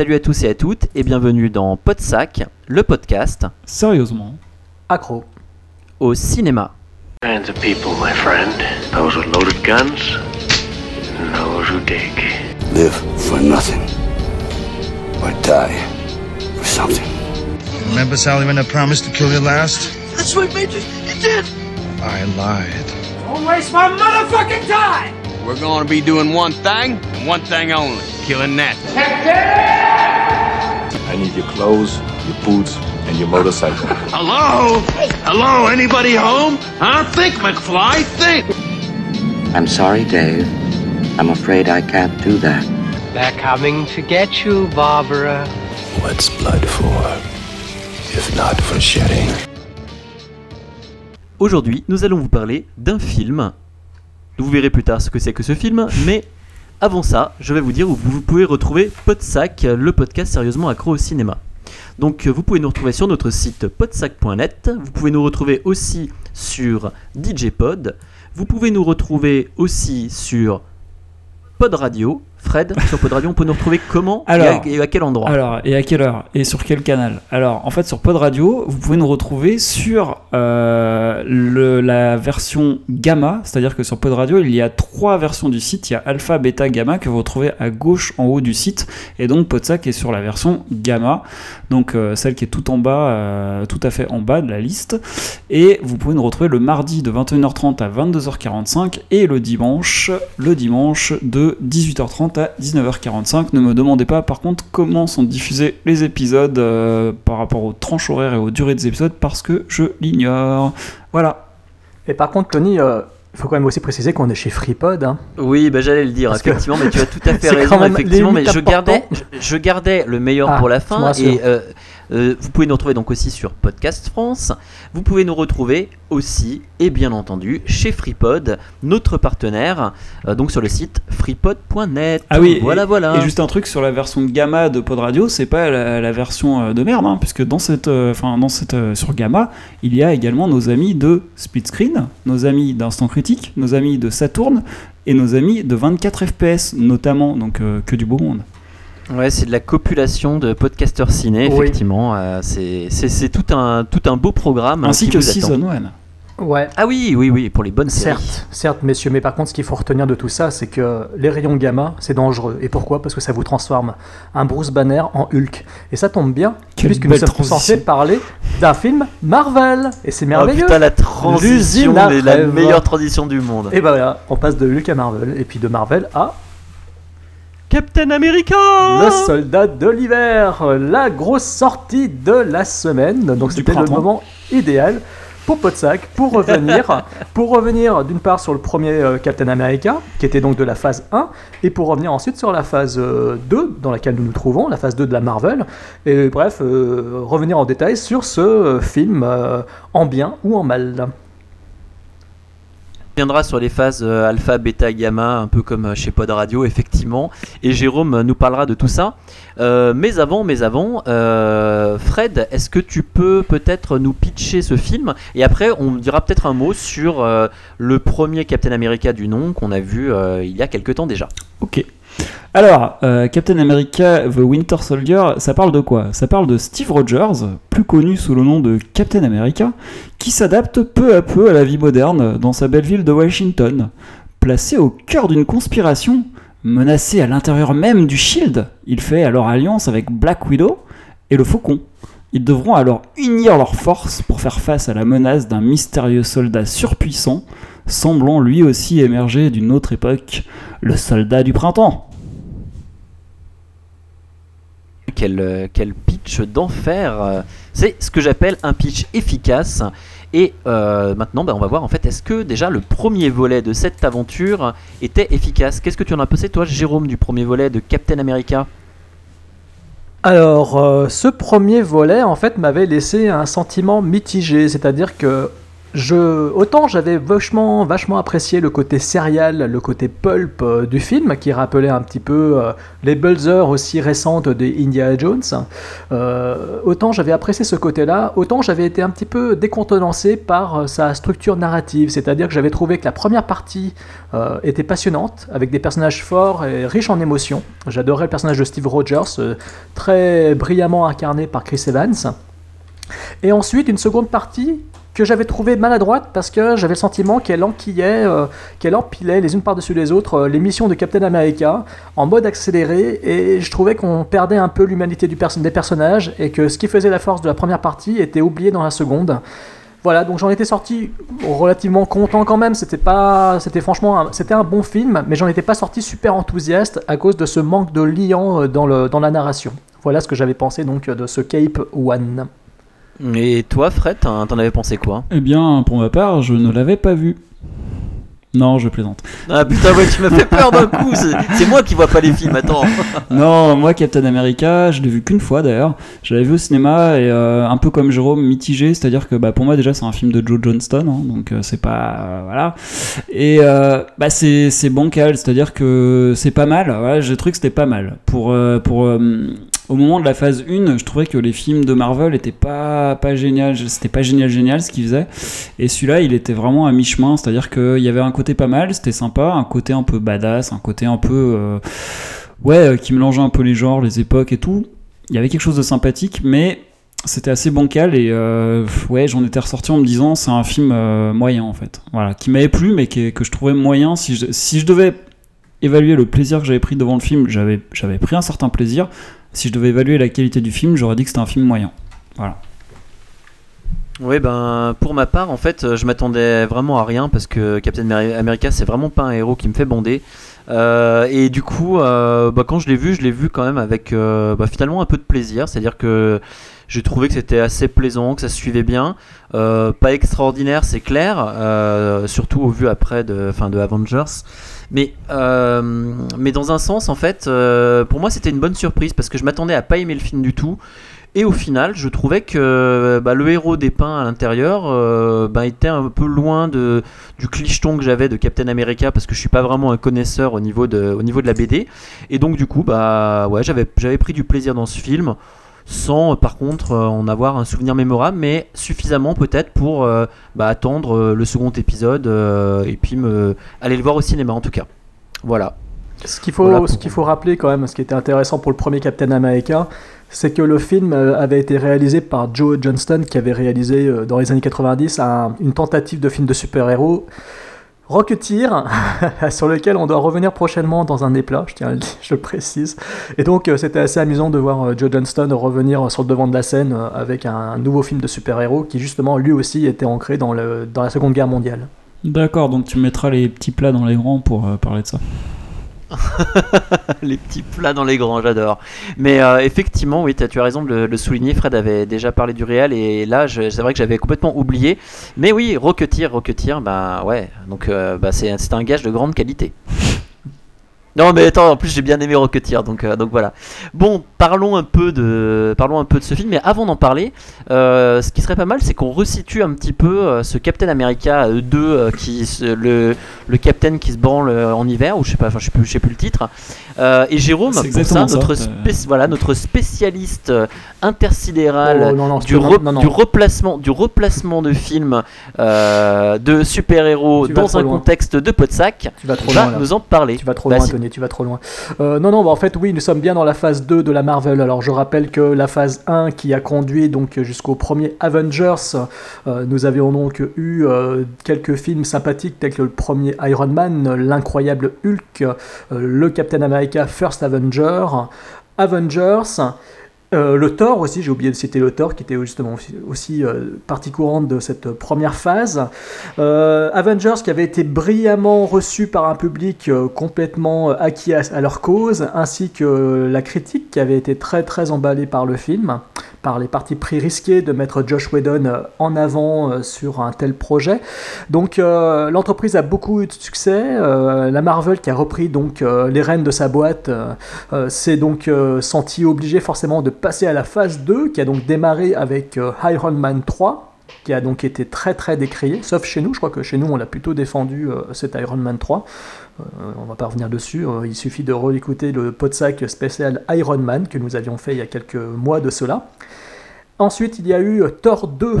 Salut à tous et à toutes et bienvenue dans Podsac, le podcast Sérieusement. Accro. au cinéma. kinds of people, my friend. Those with loaded guns, and those who dig. Live for nothing. Or die for something. Remember, Sally, when I promised to kill you last? That's what made you. Did. I lied. We're gonna be doing one thing, and one thing only killing that. I need your clothes, your boots, and your motorcycle. Hello? Hello? Anybody home? Huh? Think, McFly. Think. I'm sorry, Dave. I'm afraid I can't do that. They're coming to get you, Barbara. What's blood for? If not for shedding. Aujourd'hui, nous allons vous parler d'un film. Vous verrez plus tard ce que c'est que ce film, mais avant ça, je vais vous dire où vous pouvez retrouver Podsac, le podcast sérieusement accro au cinéma. Donc vous pouvez nous retrouver sur notre site podsac.net, vous pouvez nous retrouver aussi sur DJpod, vous pouvez nous retrouver aussi sur Pod Radio. Fred, sur Pod Radio, on peut nous retrouver comment et à- Alors, et, à, quel endroit Alors, et à quelle heure Et sur quel canal Alors, en fait, sur Pod Radio, vous pouvez nous retrouver sur euh, le- la version gamma, c'est-à-dire que sur Pod Radio, il y a trois versions du site. Il y a alpha, bêta, gamma que vous retrouvez à gauche en haut du site, et donc Podsac est sur la version gamma, donc euh, celle qui est tout en bas, euh, tout à fait en bas de la liste. Et vous pouvez nous retrouver le mardi de 21h30 à 22h45 et le dimanche, le dimanche de 18h30 à 19h45. Ne me demandez pas par contre comment sont diffusés les épisodes euh, par rapport aux tranches horaires et aux durées des épisodes parce que je l'ignore. Voilà. Et par contre, Tony, euh, il faut quand même aussi préciser qu'on est chez FreePod. Hein. Oui, bah, j'allais le dire, Parce que effectivement, mais tu as tout à fait raison, effectivement, mais je gardais, je, je gardais le meilleur Ah, pour la fin. Et euh, euh, vous pouvez nous retrouver donc aussi sur Podcast France. Vous pouvez nous retrouver aussi, et bien entendu, chez FreePod, notre partenaire, euh, donc sur le site freepod.net. Ah oui, voilà, et, voilà. Et juste un truc sur la version gamma de Pod Radio, c'est pas la, la version euh, de merde, hein, puisque dans cette, enfin dans cette, sur gamma, il y a également nos amis de Split Screen, nos amis d'Instant Critique, nos amis de Saturn et nos amis de 24 FPS notamment, donc euh, que du beau monde. Ouais, c'est de la copulation de podcasters ciné, Oui. effectivement. euh, c'est tout un, tout un beau programme. Ainsi qui que. Season 1. Ouais. Ah oui, oui, oui, pour les bonnes séries. Certes, certes, messieurs, mais par contre, ce qu'il faut retenir de tout ça, c'est que les rayons gamma, c'est dangereux. Et pourquoi? Parce que ça vous transforme un Bruce Banner en Hulk. Et ça tombe bien, Quelle puisque nous sommes transition. censés parler d'un film Marvel. Et c'est Oh merveilleux. putain, la transition, la rêve. meilleure transition du monde. et bah voilà, on passe de Hulk à Marvel, et puis de Marvel à Captain America Le soldat de l'hiver, la grosse sortie de la semaine. Donc c'était le moment idéal pour Podsac pour revenir, pour revenir d'une part sur le premier euh, Captain America, qui était donc de la phase 1, et pour revenir ensuite sur la phase euh, 2, dans laquelle nous nous trouvons, la phase 2 de la Marvel, et bref, euh, revenir en détail sur ce euh, film euh, en bien ou en mal. On viendra sur les phases euh, alpha, bêta, gamma, un peu comme euh, chez Pod Radio, effectivement. Et Jérôme euh, nous parlera de tout ça. Mais avant, mais avant, Fred, est-ce que tu peux peut-être nous pitcher ce film? Et après, on dira peut-être un mot sur le premier Captain America du nom qu'on a vu il y a quelques temps déjà. Ok. Alors, euh, Captain America The Winter Soldier, ça parle de quoi? Ça parle de Steve Rogers, plus connu sous le nom de Captain America, qui s'adapte peu à peu à la vie moderne dans sa belle ville de Washington. Placé au cœur d'une conspiration, menacé à l'intérieur même du Shield, il fait alors alliance avec Black Widow et le Faucon. Ils devront alors unir leurs forces pour faire face à la menace d'un mystérieux soldat surpuissant, semblant lui aussi émerger d'une autre époque, le soldat du printemps. Quel, euh, quel pitch d'enfer euh, C'est ce que j'appelle un pitch efficace. Et euh, maintenant, bah, on va voir en fait, est-ce que déjà le premier volet de cette aventure était efficace? Qu'est-ce que tu en as pensé, toi, Jérôme, du premier volet de Captain America? Alors, ce premier volet, en fait, m'avait laissé un sentiment mitigé, c'est-à-dire que autant j'avais vachement, vachement apprécié le côté serial, le côté pulp euh, du film, qui rappelait un petit peu euh, les Bulzer aussi récentes de Indiana Jones, euh, autant j'avais apprécié ce côté-là, autant j'avais été un petit peu décontenancé par sa structure narrative, c'est-à-dire que j'avais trouvé que la première partie était passionnante, avec des personnages forts et riches en émotions. J'adorais le personnage de Steve Rogers, très brillamment incarné par Chris Evans. Et ensuite, une seconde partie j'avais trouvé maladroite parce que j'avais le sentiment qu'elle enquillait, euh, qu'elle empilait les unes par-dessus les autres euh, les missions de Captain America en mode accéléré et je trouvais qu'on perdait un peu l'humanité des personnages et que ce qui faisait la force de la première partie était oublié dans la seconde. Voilà, donc j'en étais sorti relativement content quand même. C'était pas, c'était franchement, un, c'était un bon film, mais j'en étais pas sorti super enthousiaste à cause de ce manque de liant euh, dans dans la narration. Voilà ce que j'avais pensé donc de ce Cape One. Et toi, Fred, t'en avais pensé quoi? Eh bien, pour ma part, je ne l'avais pas vu. Non, je plaisante. Ah putain, ouais, tu m'as fait peur d'un coup. C'est moi qui vois pas les films, attends. non, moi Captain America, je l'ai vu qu'une fois d'ailleurs. Je l'avais vu au cinéma et euh, un peu comme Jérôme, mitigé, c'est-à-dire que bah, pour moi déjà c'est un film de Joe Johnston, hein, donc euh, c'est pas euh, voilà. Et bah c'est c'est bancal, c'est-à-dire que c'est pas mal. Voilà, j'ai trouvé que c'était pas mal pour pour au moment de la phase 1, je trouvais que les films de Marvel étaient pas, pas génial, c'était pas génial génial ce qu'ils faisaient. Et celui-là, il était vraiment à mi-chemin, c'est-à-dire qu'il y avait un côté pas mal, c'était sympa, un côté un peu badass, un côté un peu. euh, ouais, euh, qui mélangeait un peu les genres, les époques et tout. Il y avait quelque chose de sympathique, mais c'était assez bancal et euh, ouais, j'en étais ressorti en me disant c'est un film moyen en fait. Voilà, qui m'avait plu, mais qui- que je trouvais moyen. Si je, si je devais évaluer le plaisir que j'avais pris devant le film, j'avais j'avais pris un certain plaisir. Si je devais évaluer la qualité du film, j'aurais dit que c'était un film moyen. Voilà. Oui, ben pour ma part, en fait, euh, je m'attendais vraiment à rien parce que Captain Ameri- America, c'est vraiment pas un héros qui me fait bander. Euh, et du coup, euh, bah, quand je l'ai vu, je l'ai vu quand même avec bah, finalement un peu de plaisir. C'est-à-dire que j'ai trouvé que c'était assez plaisant, que ça se suivait bien. Pas extraordinaire, c'est clair, surtout au vu après de, fin, de Avengers. Mais, euh, mais dans un sens, en fait, euh, pour moi, c'était une bonne surprise parce que je m'attendais à pas aimer le film du tout. Et au final, je trouvais que bah, le héros dépeint à l'intérieur euh, bah, était un peu loin de, du clicheton que j'avais de Captain America parce que je suis pas vraiment un connaisseur au niveau de, au niveau de la BD. Et donc du coup, bah ouais, j'avais, j'avais pris du plaisir dans ce film sans euh, par contre euh, en avoir un souvenir mémorable, mais suffisamment peut-être pour euh, bah, attendre le second épisode et puis me aller le voir au cinéma en tout cas. Voilà. Ce qu'il faut, Voilà pour- ce qu'il faut rappeler quand même, ce qui était intéressant pour le premier Captain America, c'est que le film avait été réalisé par Joe Johnston, qui avait réalisé dans les années 90 un- une tentative de film de super-héros. Rocketeer, sur lequel on doit revenir prochainement dans un éplat, je tiens à le dire, je précise. Et donc euh, c'était assez amusant de voir euh, Joe Johnston revenir sur le devant de la scène euh, avec un nouveau film de super-héros qui justement lui aussi était ancré dans, la Seconde Guerre mondiale. D'accord, donc tu mettras les petits plats dans les grands pour parler de ça. les petits plats dans les grands, j'adore. Mais euh, effectivement, oui, tu as raison de le, souligner. Fred avait déjà parlé du réel et là, c'est vrai que j'avais complètement oublié. Mais oui, Rocketeer, Rocketeer, bah ouais, donc euh, bah, c'est un gage de grande qualité. Non mais attends, en plus j'ai bien aimé Rocketeer, donc, euh, donc voilà. Bon, parlons un peu de, parlons un peu de ce film, mais avant d'en parler, euh, ce qui serait pas mal, c'est qu'on resitue un petit peu euh, ce Captain America euh, 2, euh, qui, le, le Captain qui se branle en hiver, ou je sais pas, enfin je sais je sais plus le titre. Euh, et Jérôme, C'est pour ça, exactement ça, notre, euh. spé- voilà, notre spécialiste euh, intersidéral Oh, non, non, du, re- non, du replacement, du replacement de films euh, de super-héros dans un loin. contexte de Podsac, Tu vas trop va loin nous en parler. Tu vas trop loin, Tony, tu vas trop loin. Euh, non, non, bah, en fait, oui, nous sommes bien dans la phase 2 de la Marvel. Alors, je rappelle que la phase 1 qui a conduit donc jusqu'au premier Avengers, euh, nous avions donc eu euh, quelques films sympathiques tels que le premier Iron Man, l'incroyable Hulk, euh, le Captain America First Avenger, Avengers. Euh, le Thor aussi, j'ai oublié de citer le Thor, qui était justement aussi, euh, partie courante de cette première phase. Euh, Avengers qui avait été brillamment reçu par un public euh, complètement euh, acquis à leur cause, ainsi que la critique qui avait été très très emballée par le film, par les partis pris risqués de mettre Josh Whedon euh, en avant euh, sur un tel projet. Donc euh, l'entreprise a beaucoup eu de succès. La Marvel qui a repris donc les rênes de sa boîte s'est donc euh, senti obligé forcément de passer à la phase 2 qui a donc démarré avec Iron Man 3 qui a donc été très très décrié, sauf chez nous, je crois que chez nous on l'a plutôt défendu, cet Iron Man 3. On va pas revenir dessus, euh, il suffit de réécouter le podsac spécial Iron Man que nous avions fait il y a quelques mois de cela. Ensuite, il y a eu Thor 2,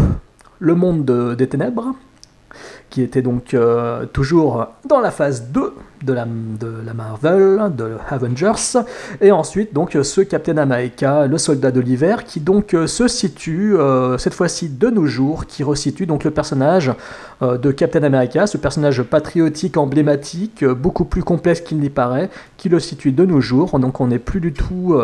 Le Monde de- des Ténèbres, qui était donc euh, toujours dans la phase 2 de la, de la Marvel, de Avengers, et ensuite donc ce Captain America, le soldat de l'hiver, qui donc euh, se situe euh, cette fois-ci de nos jours, qui resitue donc le personnage euh, de Captain America, ce personnage patriotique, emblématique, beaucoup plus complexe qu'il n'y paraît, qui le situe de nos jours. Donc on n'est plus du tout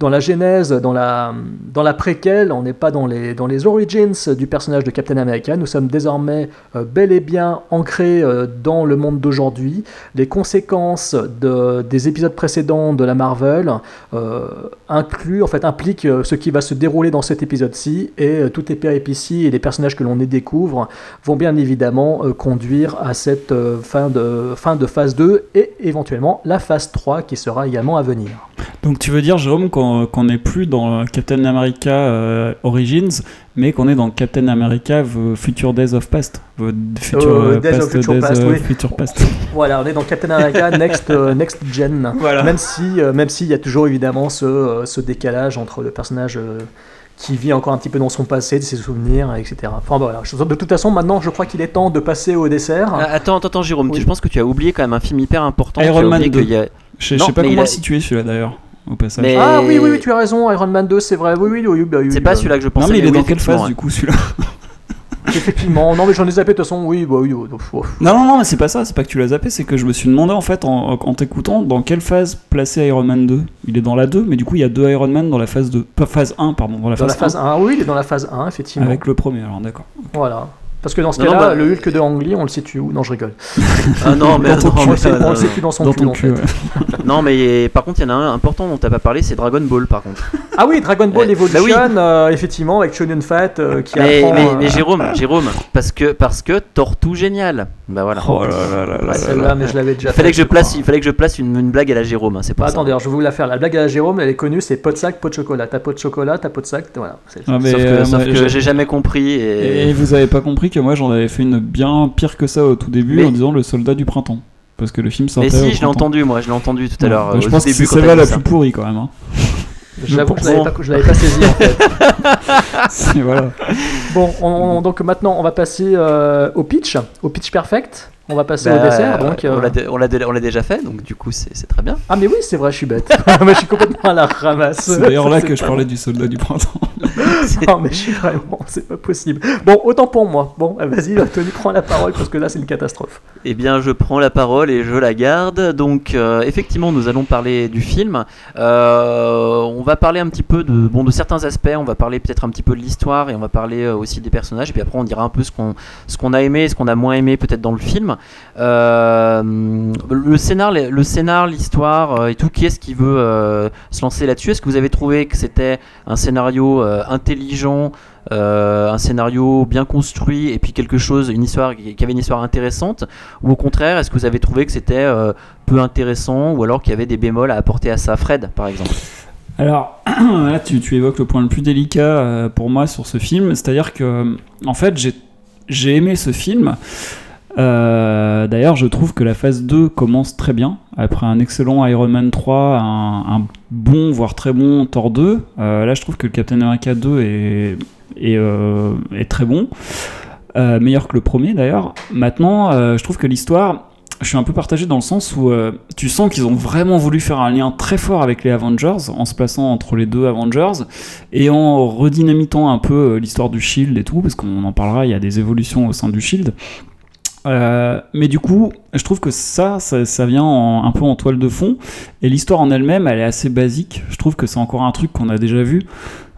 dans la genèse, dans la, dans la préquelle, on n'est pas dans les, dans les origins du personnage de Captain America. Nous sommes désormais bel et bien ancrés dans le monde d'aujourd'hui. Conséquences de, des épisodes précédents de la Marvel euh, incluent, en fait, impliquent euh, ce qui va se dérouler dans cet épisode-ci et euh, toutes les péripéties et les personnages que l'on y découvre vont bien évidemment conduire à cette fin, de, fin de phase 2 et éventuellement la phase 3 qui sera également à venir. Donc tu veux dire, Jérôme, qu'on n'est plus dans Captain America Origins, mais qu'on est dans Captain America The Future Days of Past. The Future Euh, euh, Days of Past, Future Days, Past, euh, oui. Future Past. Voilà, on est dans Captain America Next, euh, Next Gen. Voilà. Même si, euh, même s'il y a toujours évidemment ce, euh, ce décalage entre le personnage euh, qui vit encore un petit peu dans son passé, de ses souvenirs, etc. Enfin voilà. Je- De toute façon, maintenant, je crois qu'il est temps de passer au dessert. Ah, Attends, attends, attends, Jérôme, Oui. je pense que tu as oublié quand même un film hyper important. Iron Man oublié 2. qu'il y a- Je je Non, sais pas comment a- le situer celui-là d'ailleurs, au passage. Mais- Ah oui, oui, oui, tu as raison. Iron Man 2, c'est vrai. Oui, oui, oui. bah, oui, C'est pas bah, celui-là que je pensais. non mais il est dans quelle effectivement, phase du coup celui-là Effectivement. Non, mais j'en ai zappé de toute façon. Oui, bah oui. oh, oh. Non non non mais c'est pas ça, c'est pas que tu l'as zappé, c'est que je me suis demandé en fait en, en t'écoutant dans quelle phase placer Iron Man 2. Il est dans la 2, mais du coup il y a deux Iron Man dans la phase 2. Pas phase 1 pardon, dans la Dans la phase, phase 1, oui, il est dans la phase 1, 1 effectivement. avec le premier alors d'accord. Voilà. Parce que dans ce cas-là, bah, le Hulk de Ang Lee, on le situe où Non, je rigole. Ah non, mais, non, mais- on le- non, on le non, situe dans son Dans cul, ton en cul, fait. ouais. Non, mais par contre, il y en a un important dont t'as pas parlé, c'est Dragon Ball par contre. Ah oui, Dragon Ball Evolution, bah oui. euh, effectivement, avec Shonen Fat euh, qui Mais, apprend. mais, euh, mais Jérôme, Jérôme, parce que parce que Tortue génial. Bah voilà. Oh là là là là. celle-là, mais je l'avais déjà Il fallait fait, que je place, il fallait que je place une, une blague à la Jérôme, hein, c'est pas ça. attendez, alors je vais vous la faire. La blague à la Jérôme, elle est connue, c'est pot de sac, pot de chocolat. T'as pot de chocolat, t'as pot de sac, voilà. Ah, mais, sauf que, euh, j'ai jamais compris et, Et vous avez pas compris que moi j'en avais fait une bien pire que ça au tout début Mais- en disant le soldat du printemps. Parce que le film Mais sortait. si, au je l'ai entendu, moi, je l'ai entendu tout à l'heure. Ouais, euh, je pense que c'est celle-là la plus pourrie quand même. hein. J'avoue que je l'avais pas, je l'avais pas saisi en fait. Voilà. Bon, on- on- donc maintenant, on va passer euh, au pitch, au pitch perfect. On va passer au dessert. Donc, on euh, l'a on déjà fait, donc du coup, c'est très bien. Ah, mais oui, c'est vrai, je suis bête. mais je suis complètement à la ramasse. C'est d'ailleurs là que je parlais du soldat du printemps. Non, mais je suis vraiment, c'est pas possible. Bon, autant pour moi. Bon, euh, vas-y, Tony, prends la parole parce que là, c'est une catastrophe. Eh bien, je prends la parole et je la garde. Donc, euh, effectivement, nous allons parler du film. Euh, on va parler un petit peu de, bon, de certains aspects. On va parler peut-être un petit peu de l'histoire et on va parler euh, aussi des personnages. Et puis après, on dira un peu ce qu'on ce qu'on a aimé et ce qu'on a moins aimé peut-être dans le film. Euh, le scénar, le scénar, l'histoire euh, et tout. Qui est-ce qui veut euh, se lancer là-dessus? Est-ce que vous avez trouvé que c'était un scénario intelligent un scénario bien construit et puis quelque chose, une histoire qui avait une histoire intéressante? Ou au contraire, est-ce que vous avez trouvé que c'était peu intéressant ou alors qu'il y avait des bémols à apporter à ça? Fred, par exemple Alors là, tu, évoques le point le plus délicat pour moi sur ce film, c'est-à-dire que en fait, j'ai aimé ce film. Euh, D'ailleurs, je trouve que la phase 2 commence très bien. Après un excellent Iron Man 3, un, bon, voire très bon Thor 2. euh, là, je trouve que le Captain America 2 est, euh, est très bon. Meilleur que le premier d'ailleurs. Maintenant, je trouve que l'histoire, je suis un peu partagé dans le sens où tu sens qu'ils ont vraiment voulu faire un lien très fort avec les Avengers en se plaçant entre les deux Avengers et en redynamitant un peu l'histoire du Shield et tout, parce qu'on en parlera, il y a des évolutions au sein du Shield. Euh, mais du coup, je trouve que ça, ça, vient en- un peu en toile de fond. Et l'histoire en elle-même, elle est assez basique. Je trouve que c'est encore un truc qu'on a déjà vu,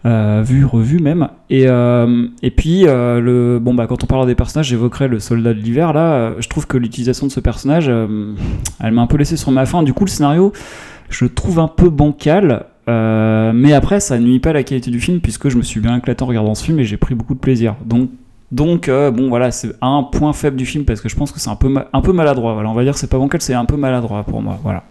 euh, vu, revu même. Et, euh, et puis, le, bon, bah, quand on parle des personnages, j'évoquerai le soldat de l'hiver. Là, je trouve que l'utilisation de ce personnage, elle m'a un peu laissé sur ma faim. Du coup, le scénario, je le trouve un peu bancal. mais après, ça nuit pas à la qualité du film, puisque je me suis bien éclaté en regardant ce film et j'ai pris beaucoup de plaisir. Donc, donc euh, bon voilà, c'est un point faible du film parce que je pense que c'est un peu un peu maladroit. Voilà, on va dire c'est pas bancal, c'est un peu maladroit pour moi. Voilà.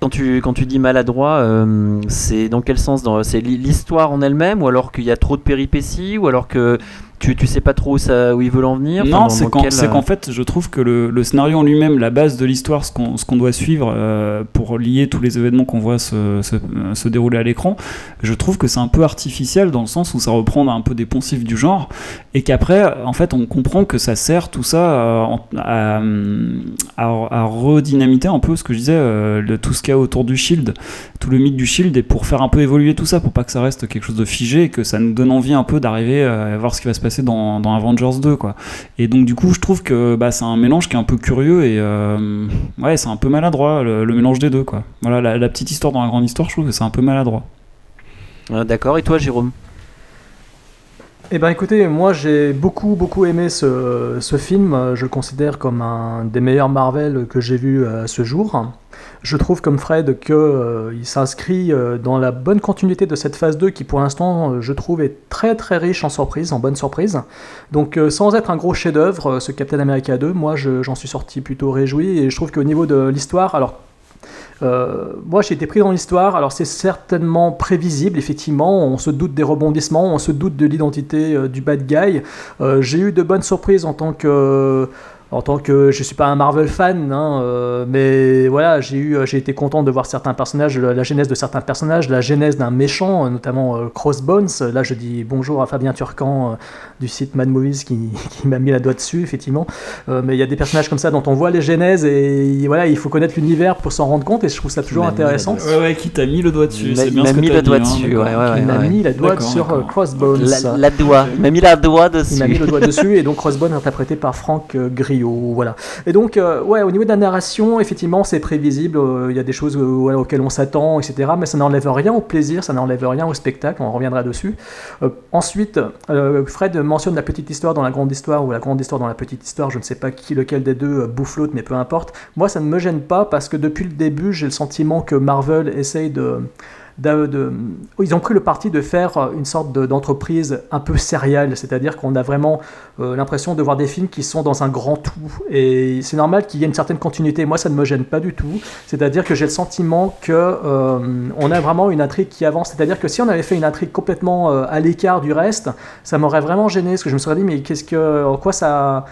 quand tu, dis maladroit, euh, c'est dans quel sens? C'est l'histoire en elle-même, ou alors qu'il y a trop de péripéties, ou alors que tu, tu sais pas trop où, ça, où ils veulent en venir Non, c'est qu'en quel, euh, qu'en fait, je trouve que le, le scénario en lui-même, la base de l'histoire, ce qu'on qu'on doit suivre euh, pour lier tous les événements qu'on voit se, se, se dérouler à l'écran, je trouve que c'est un peu artificiel dans le sens où ça reprend un peu des poncifs du genre et qu'après, en fait, on comprend que ça sert tout ça euh, à, à, à redynamiter un peu ce que je disais, euh, le- tout ce qu'il y a autour du Shield, tout le mythe du Shield, et pour faire un peu évoluer tout ça, pour pas que ça reste quelque chose de figé et que ça nous donne envie un peu d'arriver à voir ce qui va se passer dans, dans Avengers 2, quoi. Et donc du coup, je trouve que bah, c'est un mélange qui est un peu curieux et euh, ouais, c'est un peu maladroit le, le mélange des deux, quoi. Voilà, la, la petite histoire dans la grande histoire, je trouve que c'est un peu maladroit. euh, D'accord, et toi, Jérôme? Eh ben écoutez, moi j'ai beaucoup beaucoup aimé ce, ce film, Euh, je le considère comme un des meilleurs Marvel que j'ai vu à ce jour. Je trouve comme Fred que euh, s'inscrit euh, dans la bonne continuité de cette phase 2 qui pour l'instant euh, je trouve est très très riche en surprises, en bonnes surprises. Donc sans être un gros chef-d'œuvre, ce Captain America 2, moi je- j'en suis sorti plutôt réjoui et je trouve qu'au niveau de l'histoire, alors moi, j'ai été pris dans l'histoire. Alors, c'est certainement prévisible, effectivement. On se doute des rebondissements, on se doute de l'identité du bad guy. J'ai eu de bonnes surprises en tant que. En tant que je suis pas un Marvel fan, hein, euh, mais voilà, j'ai eu, j'ai été content de voir certains personnages, la, genèse de certains personnages, la genèse d'un méchant, euh, notamment euh, Crossbones. Là, je dis bonjour à Fabien Turcan du site Mad Movies qui, qui m'a mis la doigt dessus, effectivement. Euh, mais il y a des personnages comme ça dont on voit les genèses et voilà, il faut connaître l'univers pour s'en rendre compte et je trouve ça toujours intéressant. doigt Ouais, ouais, qui t'a mis le doigt dessus Il m'a- c'est il bien m'a ce que mis le doigt hein, dessus, d'accord. ouais, ouais, Il m'a mis la doigt sur euh. Crossbones. La, doigt, il m'a mis la doigt dessus. Il m'a mis le doigt dessus et donc Crossbone interprété par Franck euh, Griot, voilà. Et donc euh, ouais, au niveau de la narration, effectivement, c'est prévisible. euh, Il y a des choses euh, voilà, auxquelles on s'attend, etc. Mais ça n'enlève rien au plaisir, ça n'enlève rien au spectacle. On reviendra dessus. Euh, ensuite, euh, Fred mentionne la petite histoire dans la grande histoire ou la grande histoire dans la petite histoire. Je ne sais pas qui, lequel des deux euh, bouffe l'autre, mais peu importe. Moi, ça ne me gêne pas parce que depuis le début, j'ai le sentiment que Marvel essaye de ils ont pris le parti de faire euh, une sorte de- d'entreprise un peu sérielle, c'est-à-dire qu'on a vraiment euh, l'impression de voir des films qui sont dans un grand tout. Et c'est normal qu'il y ait une certaine continuité. Moi, ça ne me gêne pas du tout. C'est-à-dire que j'ai le sentiment que euh, on a vraiment une intrigue qui avance. C'est-à-dire que si on avait fait une intrigue complètement à l'écart du reste, ça m'aurait vraiment gêné, parce que je me serais dit, mais qu'est-ce que, en quoi ça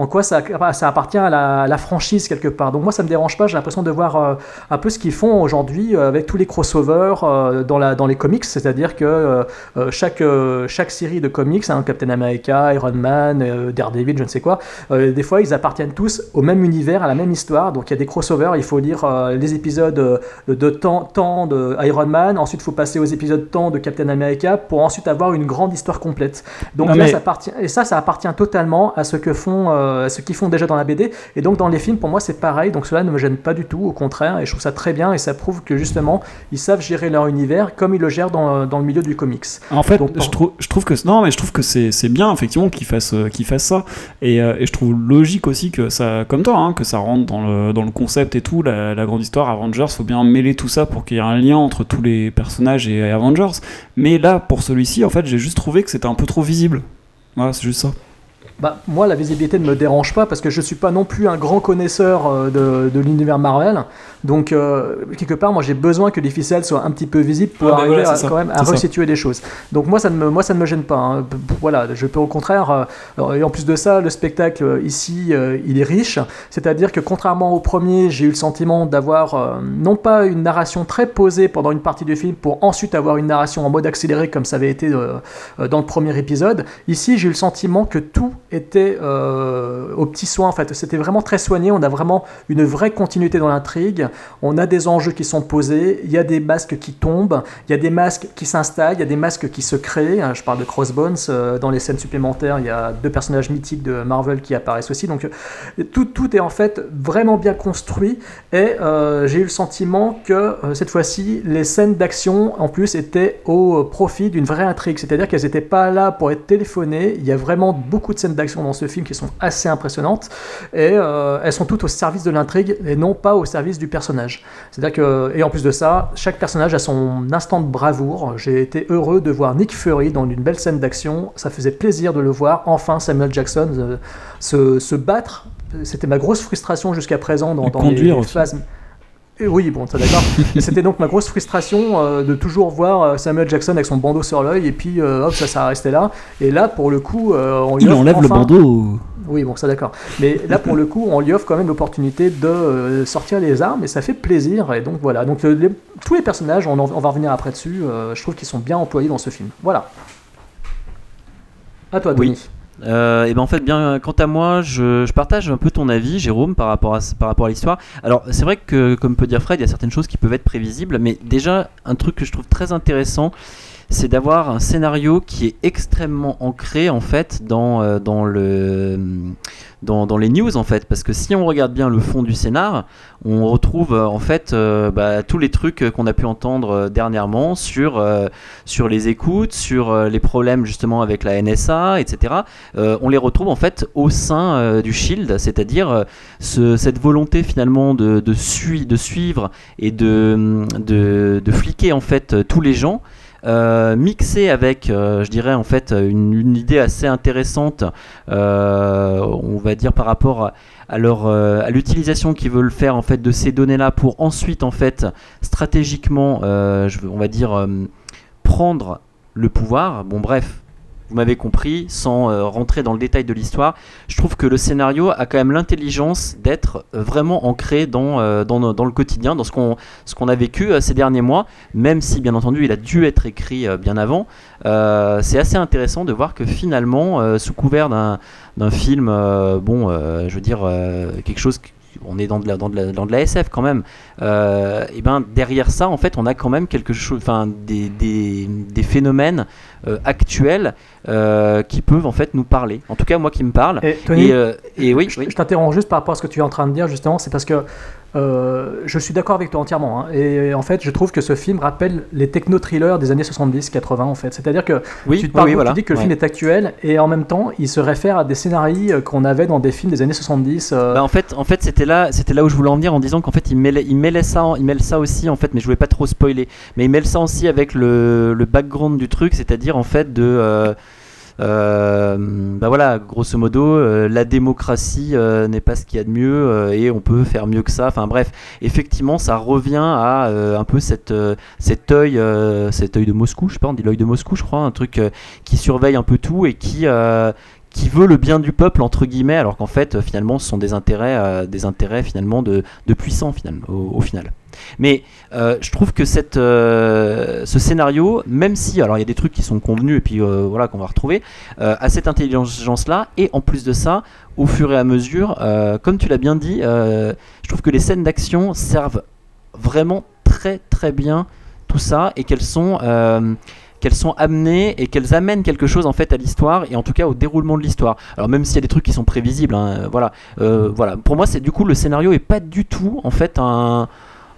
en quoi ça, ça appartient à la, à la franchise quelque part. Donc moi ça me dérange pas, j'ai l'impression de voir euh, un peu ce qu'ils font aujourd'hui euh, avec tous les crossovers euh, dans, la, dans les comics, c'est-à-dire que euh, chaque, chaque série de comics, hein, Captain America, Iron Man, Daredevil, je ne sais quoi, des fois ils appartiennent tous au même univers, à la même histoire, donc il y a des crossovers, il faut lire les épisodes de temps, temps de Iron Man, ensuite il faut passer aux épisodes temps de Captain America pour ensuite avoir une grande histoire complète. Donc Non, là, mais- ça appartient, et ça, ça appartient totalement à ce que font, euh, ce qu'ils font déjà dans la BD. Et donc dans les films, pour moi, c'est pareil. Donc cela ne me gêne pas du tout, au contraire, et je trouve ça très bien. Et ça prouve que justement, ils savent gérer leur univers comme ils le gèrent dans, dans le milieu du comics. En fait, Donc, je, trouve, je trouve que non, mais je trouve que c'est c'est bien effectivement qu'ils fassent euh, qu'ils fassent ça, et, euh, et je trouve logique aussi que ça, comme toi, hein, que ça rentre dans le, dans le concept et tout, la, la grande histoire Avengers, faut bien mêler tout ça pour qu'il y ait un lien entre tous les personnages et, et Avengers. Mais là, pour celui-ci, en fait, j'ai juste trouvé que c'était un peu trop visible. Voilà, c'est juste ça. Bah, moi, la visibilité ne me dérange pas parce que je suis pas non plus un grand connaisseur euh, de, de l'univers Marvel. Donc, euh, quelque part, moi, j'ai besoin que les ficelles soient un petit peu visibles pour Ah, bah arriver voilà, à, ça. quand même à C'est ça. resituer des choses. Donc, moi, ça ne me, moi, ça ne me gêne pas. hein. Voilà, je peux au contraire. euh, et en plus de ça, le spectacle ici, euh, il est riche. C'est-à-dire que contrairement au premier, j'ai eu le sentiment d'avoir non pas une narration très posée pendant une partie du film pour ensuite avoir une narration en mode accéléré comme ça avait été dans le premier épisode. Ici, j'ai eu le sentiment que tout était euh, au petit soin en fait. C'était vraiment très soigné. On a vraiment une vraie continuité dans l'intrigue. On a des enjeux qui sont posés. Il y a des masques qui tombent. Il y a des masques qui s'installent. Il y a des masques qui se créent. Hein, Je parle de Crossbones. euh, Dans les scènes supplémentaires, il y a deux personnages mythiques de Marvel qui apparaissent aussi. Donc euh, tout, tout est en fait vraiment bien construit. Et j'ai eu le sentiment que cette fois-ci, les scènes d'action en plus étaient au profit d'une vraie intrigue. C'est-à-dire qu'elles n'étaient pas là pour être téléphonées. Il y a vraiment beaucoup de scènes d'action dans ce film qui sont assez impressionnantes. Et euh, elles sont toutes au service de l'intrigue et non pas au service du personnage. C'est-à-dire que, et en plus de ça, chaque personnage a son instant de bravoure. J'ai été heureux de voir Nick Fury dans une belle scène d'action. Ça faisait plaisir de le voir. Enfin, Samuel Jackson euh, se, se battre. C'était ma grosse frustration jusqu'à présent dans, les phases. Oui, bon, ça d'accord. C'était donc ma grosse frustration euh, de toujours voir euh, Samuel Jackson avec son bandeau sur l'œil et puis euh, hop, ça s'est resté là. Et là, pour le coup, euh, on lui Il offre enlève le bandeau. Oui, bon, ça d'accord. Mais là, pour le coup, on lui offre quand même l'opportunité de euh, sortir les armes et ça fait plaisir. Et donc voilà. Donc euh, les- tous les personnages, on, en- on va revenir après dessus. euh, je trouve qu'ils sont bien employés dans ce film. Voilà. À toi, Oui. Euh, et ben en fait, bien, quant à moi, je, partage un peu ton avis, Jérôme, par rapport à, par rapport à l'histoire. Alors, c'est vrai que, comme peut dire Fred, il y a certaines choses qui peuvent être prévisibles, mais déjà, un truc que je trouve très intéressant, c'est d'avoir un scénario qui est extrêmement ancré, en fait, dans, euh, dans, le, dans, dans les news, en fait. Parce que si on regarde bien le fond du scénar, on retrouve, euh, en fait, euh, bah, tous les trucs euh, qu'on a pu entendre euh, dernièrement sur, euh, sur les écoutes, sur euh, les problèmes, justement, avec la NSA, etc. Euh, on les retrouve en fait au sein euh, du Shield, c'est-à-dire euh, ce- cette volonté finalement de, de, sui- de suivre et de, de, de fliquer en fait euh, tous les gens. Euh, mixé avec, euh, je dirais en fait, une, idée assez intéressante, euh, on va dire par rapport à, leur, à l'utilisation qu'ils veulent faire en fait de ces données-là pour ensuite en fait stratégiquement, on va dire prendre le pouvoir. Bon bref, vous m'avez compris, sans euh, rentrer dans le détail de l'histoire, je trouve que le scénario a quand même l'intelligence d'être euh, vraiment ancré dans, euh, dans, dans le quotidien, dans ce qu'on ce a vécu ces derniers mois, même si bien entendu il a dû être écrit bien avant. C'est assez intéressant de voir que finalement, sous couvert d'un d'un film, bon, je veux dire, quelque chose... On est dans de, la, dans, de la, dans de la SF quand même. Euh, et ben derrière ça, en fait, on a quand même quelque chose, enfin des, des, des phénomènes euh, actuels euh, qui peuvent en fait nous parler. En tout cas, moi qui me parle. Et Tony, et, et oui, je, oui. je t'interromps juste par rapport à ce que tu es en train de dire, justement, c'est parce que euh, je suis d'accord avec toi entièrement. hein. et en fait, je trouve que ce film rappelle les techno-thrillers des années 70-80, en fait. C'est-à-dire que Oui, tu, te parles, oui, tu dis que le Ouais. film est actuel, et en même temps, il se réfère à des scénarios euh, qu'on avait dans des films des années 70. euh, Bah, en fait, en fait c'était là, c'était là où je voulais en venir en disant qu'en fait il mêlait, il mêlait ça, il mêle ça aussi en fait, mais je voulais pas trop spoiler, mais il mêle ça aussi avec le, le background du truc, c'est-à-dire en fait de, euh, bah voilà, grosso modo, euh, la démocratie euh, n'est pas ce qu'il y a de mieux euh, et on peut faire mieux que ça. Enfin bref, effectivement, ça revient à euh, un peu cette, euh, cet œil, euh, cet œil de Moscou, je sais pas, on dit l'œil de Moscou, je crois, un truc euh, qui surveille un peu tout et qui euh, qui veut le bien du peuple entre guillemets alors qu'en fait euh, finalement ce sont des intérêts euh, des intérêts finalement de, de puissants au, au final mais euh, je trouve que cette, euh, ce scénario même si alors il y a des trucs qui sont convenus et puis euh, voilà qu'on va retrouver a cette intelligence là et en plus de ça au fur et à mesure comme tu l'as bien dit je trouve que les scènes d'action servent vraiment très très bien tout ça et qu'elles sont qu'elles sont amenées et qu'elles amènent quelque chose en fait à l'histoire et en tout cas au déroulement de l'histoire. Alors même s'il y a des trucs qui sont prévisibles, hein, voilà, voilà. Pour moi, c'est du coup le scénario est pas du tout en fait un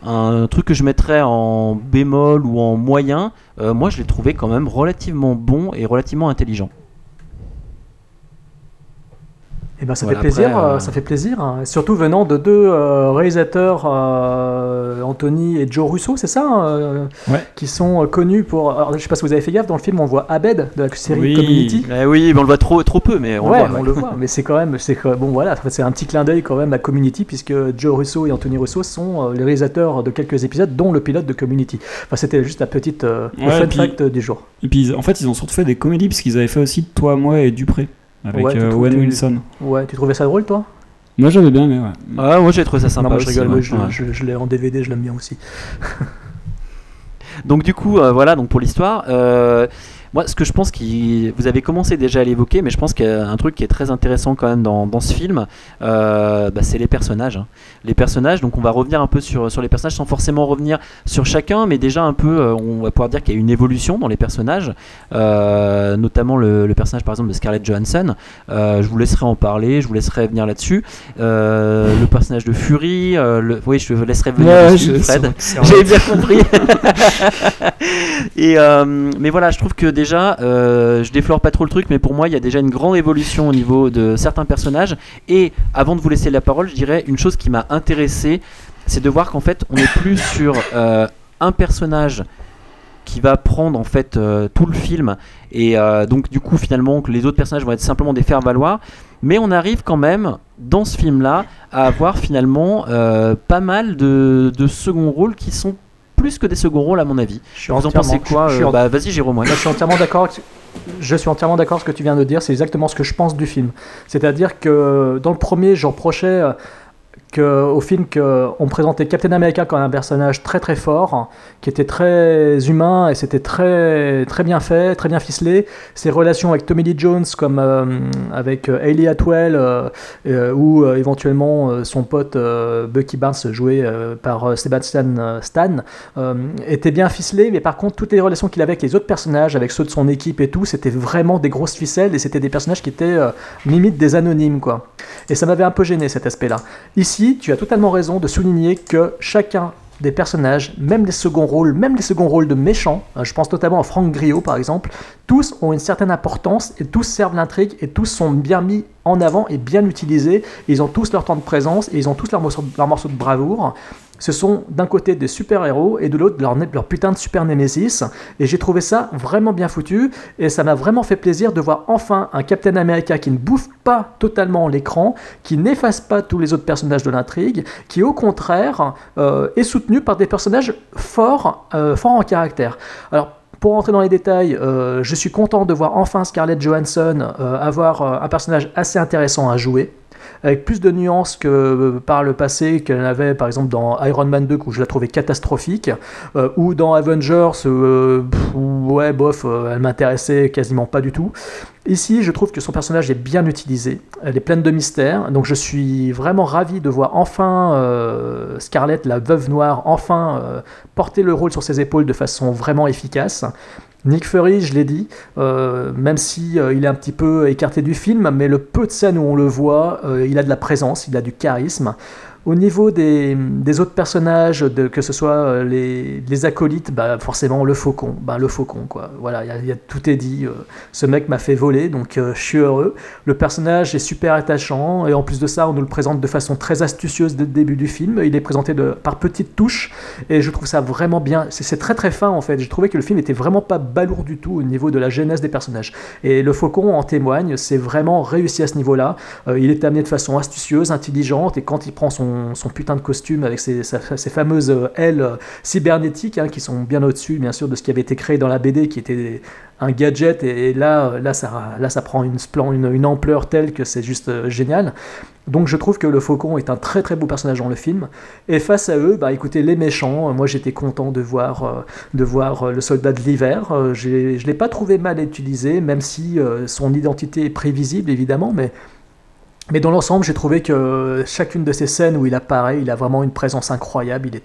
un truc que je mettrais en bémol ou en moyen. Euh, moi, je l'ai trouvé quand même relativement bon et relativement intelligent. Eh ben, ça Voilà, fait plaisir, après, euh, euh, ça fait plaisir. hein. Surtout venant de deux euh, réalisateurs, euh, Anthony et Joe Russo, c'est ça, Ouais. qui sont connus pour. Alors, je sais pas si vous avez fait gaffe, dans le film, on voit Abed de la série Oui. Community. Eh oui, mais on le voit trop trop peu, mais on ouais, le voit. on ouais. le voit, mais c'est quand même, bon voilà, c'est un petit clin d'œil quand même à Community puisque Joe Russo et Anthony Russo sont les réalisateurs de quelques épisodes, dont le pilote de Community. Enfin, c'était juste la petite le fun puis- fact du jour. Et puis en fait, ils ont surtout fait des comédies parce qu'ils avaient fait aussi Toi, moi et Dupré avec Ouais, euh, Owen Wilson. Ouais, tu trouvais ça drôle toi? Moi j'avais bien, mais ouais. Ah, moi j'ai trouvé ça sympa Non, moi je aussi, rigole, ouais. moi, je, Ouais. je- je l'ai en DVD, je l'aime bien aussi. Donc du coup, euh, voilà, donc pour l'histoire, euh, moi ce que je pense qui, vous avez commencé déjà à l'évoquer, mais je pense qu'il y a un truc qui est très intéressant quand même dans, dans ce film, euh, bah, c'est les personnages. hein. Les personnages, donc on va revenir un peu sur, sur les personnages sans forcément revenir sur chacun, mais déjà un peu, euh, on va pouvoir dire qu'il y a une évolution dans les personnages, euh, notamment le, le personnage par exemple de Scarlett Johansson. Je vous laisserai en parler, je vous laisserai venir là-dessus. Le personnage de Fury, le, oui, je vous laisserai venir Ouais, dessus, Fred. J'ai bien compris. Et mais voilà, je trouve que déjà, euh, je déflore pas trop le truc, mais pour moi, il y a déjà une grande évolution au niveau de certains personnages. Et avant de vous laisser la parole, je dirais une chose qui m'a intéressé, c'est de voir qu'en fait, on n'est plus sur euh, un personnage qui va prendre en fait euh, tout le film et euh, donc du coup finalement que les autres personnages vont être simplement des faire valoir mais on arrive quand même dans ce film là à avoir finalement euh, pas mal de, de second rôles qui sont plus que des second rôles à mon avis Je suis vous en entièrement- pensez quoi je- je suis euh, bah vas-y Jérôme ouais. Je suis entièrement d'accord. avec- Je suis entièrement d'accord ce que tu viens de dire. C'est exactement ce que je pense du film. C'est-à-dire que dans le premier, je reprochais euh, au film qu'on présentait Captain America comme un personnage très très fort, qui était très humain et c'était très très bien fait, très bien ficelé. Ses relations avec Tommy Lee Jones, comme euh, avec euh, Hayley Atwell, euh, ou éventuellement son pote Bucky Barnes, joué par Sebastian Stan, était bien ficelé, mais par contre, toutes les relations qu'il avait avec les autres personnages, avec ceux de son équipe et tout, c'était vraiment des grosses ficelles et c'était des personnages qui étaient limite des anonymes, quoi. Et ça m'avait un peu gêné cet aspect-là. Ici, tu as totalement raison de souligner que chacun des personnages, même les seconds rôles, même les seconds rôles de méchants, euh, je pense notamment à Frank Grillo par exemple, tous ont une certaine importance et tous servent l'intrigue et tous sont bien mis en avant et bien utilisés. Ils ont tous leur temps de présence et ils ont tous leur morceau de bravoure. Ce sont d'un côté des super-héros et de l'autre leur, putain de super némésis. Et j'ai trouvé ça vraiment bien foutu. Et ça m'a vraiment fait plaisir de voir enfin un Captain America qui ne bouffe pas totalement l'écran, qui n'efface pas tous les autres personnages de l'intrigue, qui au contraire euh, est soutenu par des personnages forts, euh, forts en caractère. Alors pour rentrer dans les détails, euh, je suis content de voir enfin Scarlett Johansson avoir un personnage assez intéressant à jouer avec plus de nuances que euh, par le passé qu'elle avait par exemple dans Iron Man 2 où je la trouvais catastrophique euh, ou dans Avengers euh, ouais bof euh, elle m'intéressait quasiment pas du tout. Ici je trouve que son personnage est bien utilisé. Elle est pleine de mystères. Donc je suis vraiment ravi de voir enfin euh, Scarlett la veuve noire enfin porter le rôle sur ses épaules de façon vraiment efficace Nick Fury, je l'ai dit, euh, même si euh, il est un petit peu écarté du film, mais le peu de scènes où on le voit, euh, il a de la présence, il a du charisme. Au niveau des, autres personnages, que ce soit euh, les, acolytes, bah, forcément le faucon, bah, le faucon quoi. Voilà, il y y a- tout est dit. euh, ce mec m'a fait voler, donc euh, je suis heureux. Le personnage est super attachant et en plus de ça, on nous le présente de façon très astucieuse dès le début du film. Il est présenté par petites touches et je trouve ça vraiment bien. C'est très très fin en fait. J'ai trouvé que le film était vraiment pas balourd du tout au niveau de la jeunesse des personnages. Et le faucon en témoigne. C'est vraiment réussi à ce niveau-là. Il est amené de façon astucieuse, intelligente et quand il prend son, son putain de costume avec ses, fameuses euh, ailes euh, cybernétiques hein, qui sont bien au-dessus bien sûr de ce qui avait été créé dans la BD qui était un gadget et, là, là, ça, là ça prend une, une, une ampleur telle que c'est juste euh, génial. Donc je trouve que le faucon est un très très beau personnage dans le film. Et face à eux, bah écoutez, les méchants, euh, moi j'étais content de voir, euh, de voir euh, le soldat de l'hiver. Euh, je ne l'ai pas trouvé mal utilisé, même si euh, son identité est prévisible évidemment, mais mais dans l'ensemble, j'ai trouvé que chacune de ces scènes où il apparaît, il a vraiment une présence incroyable. Il est,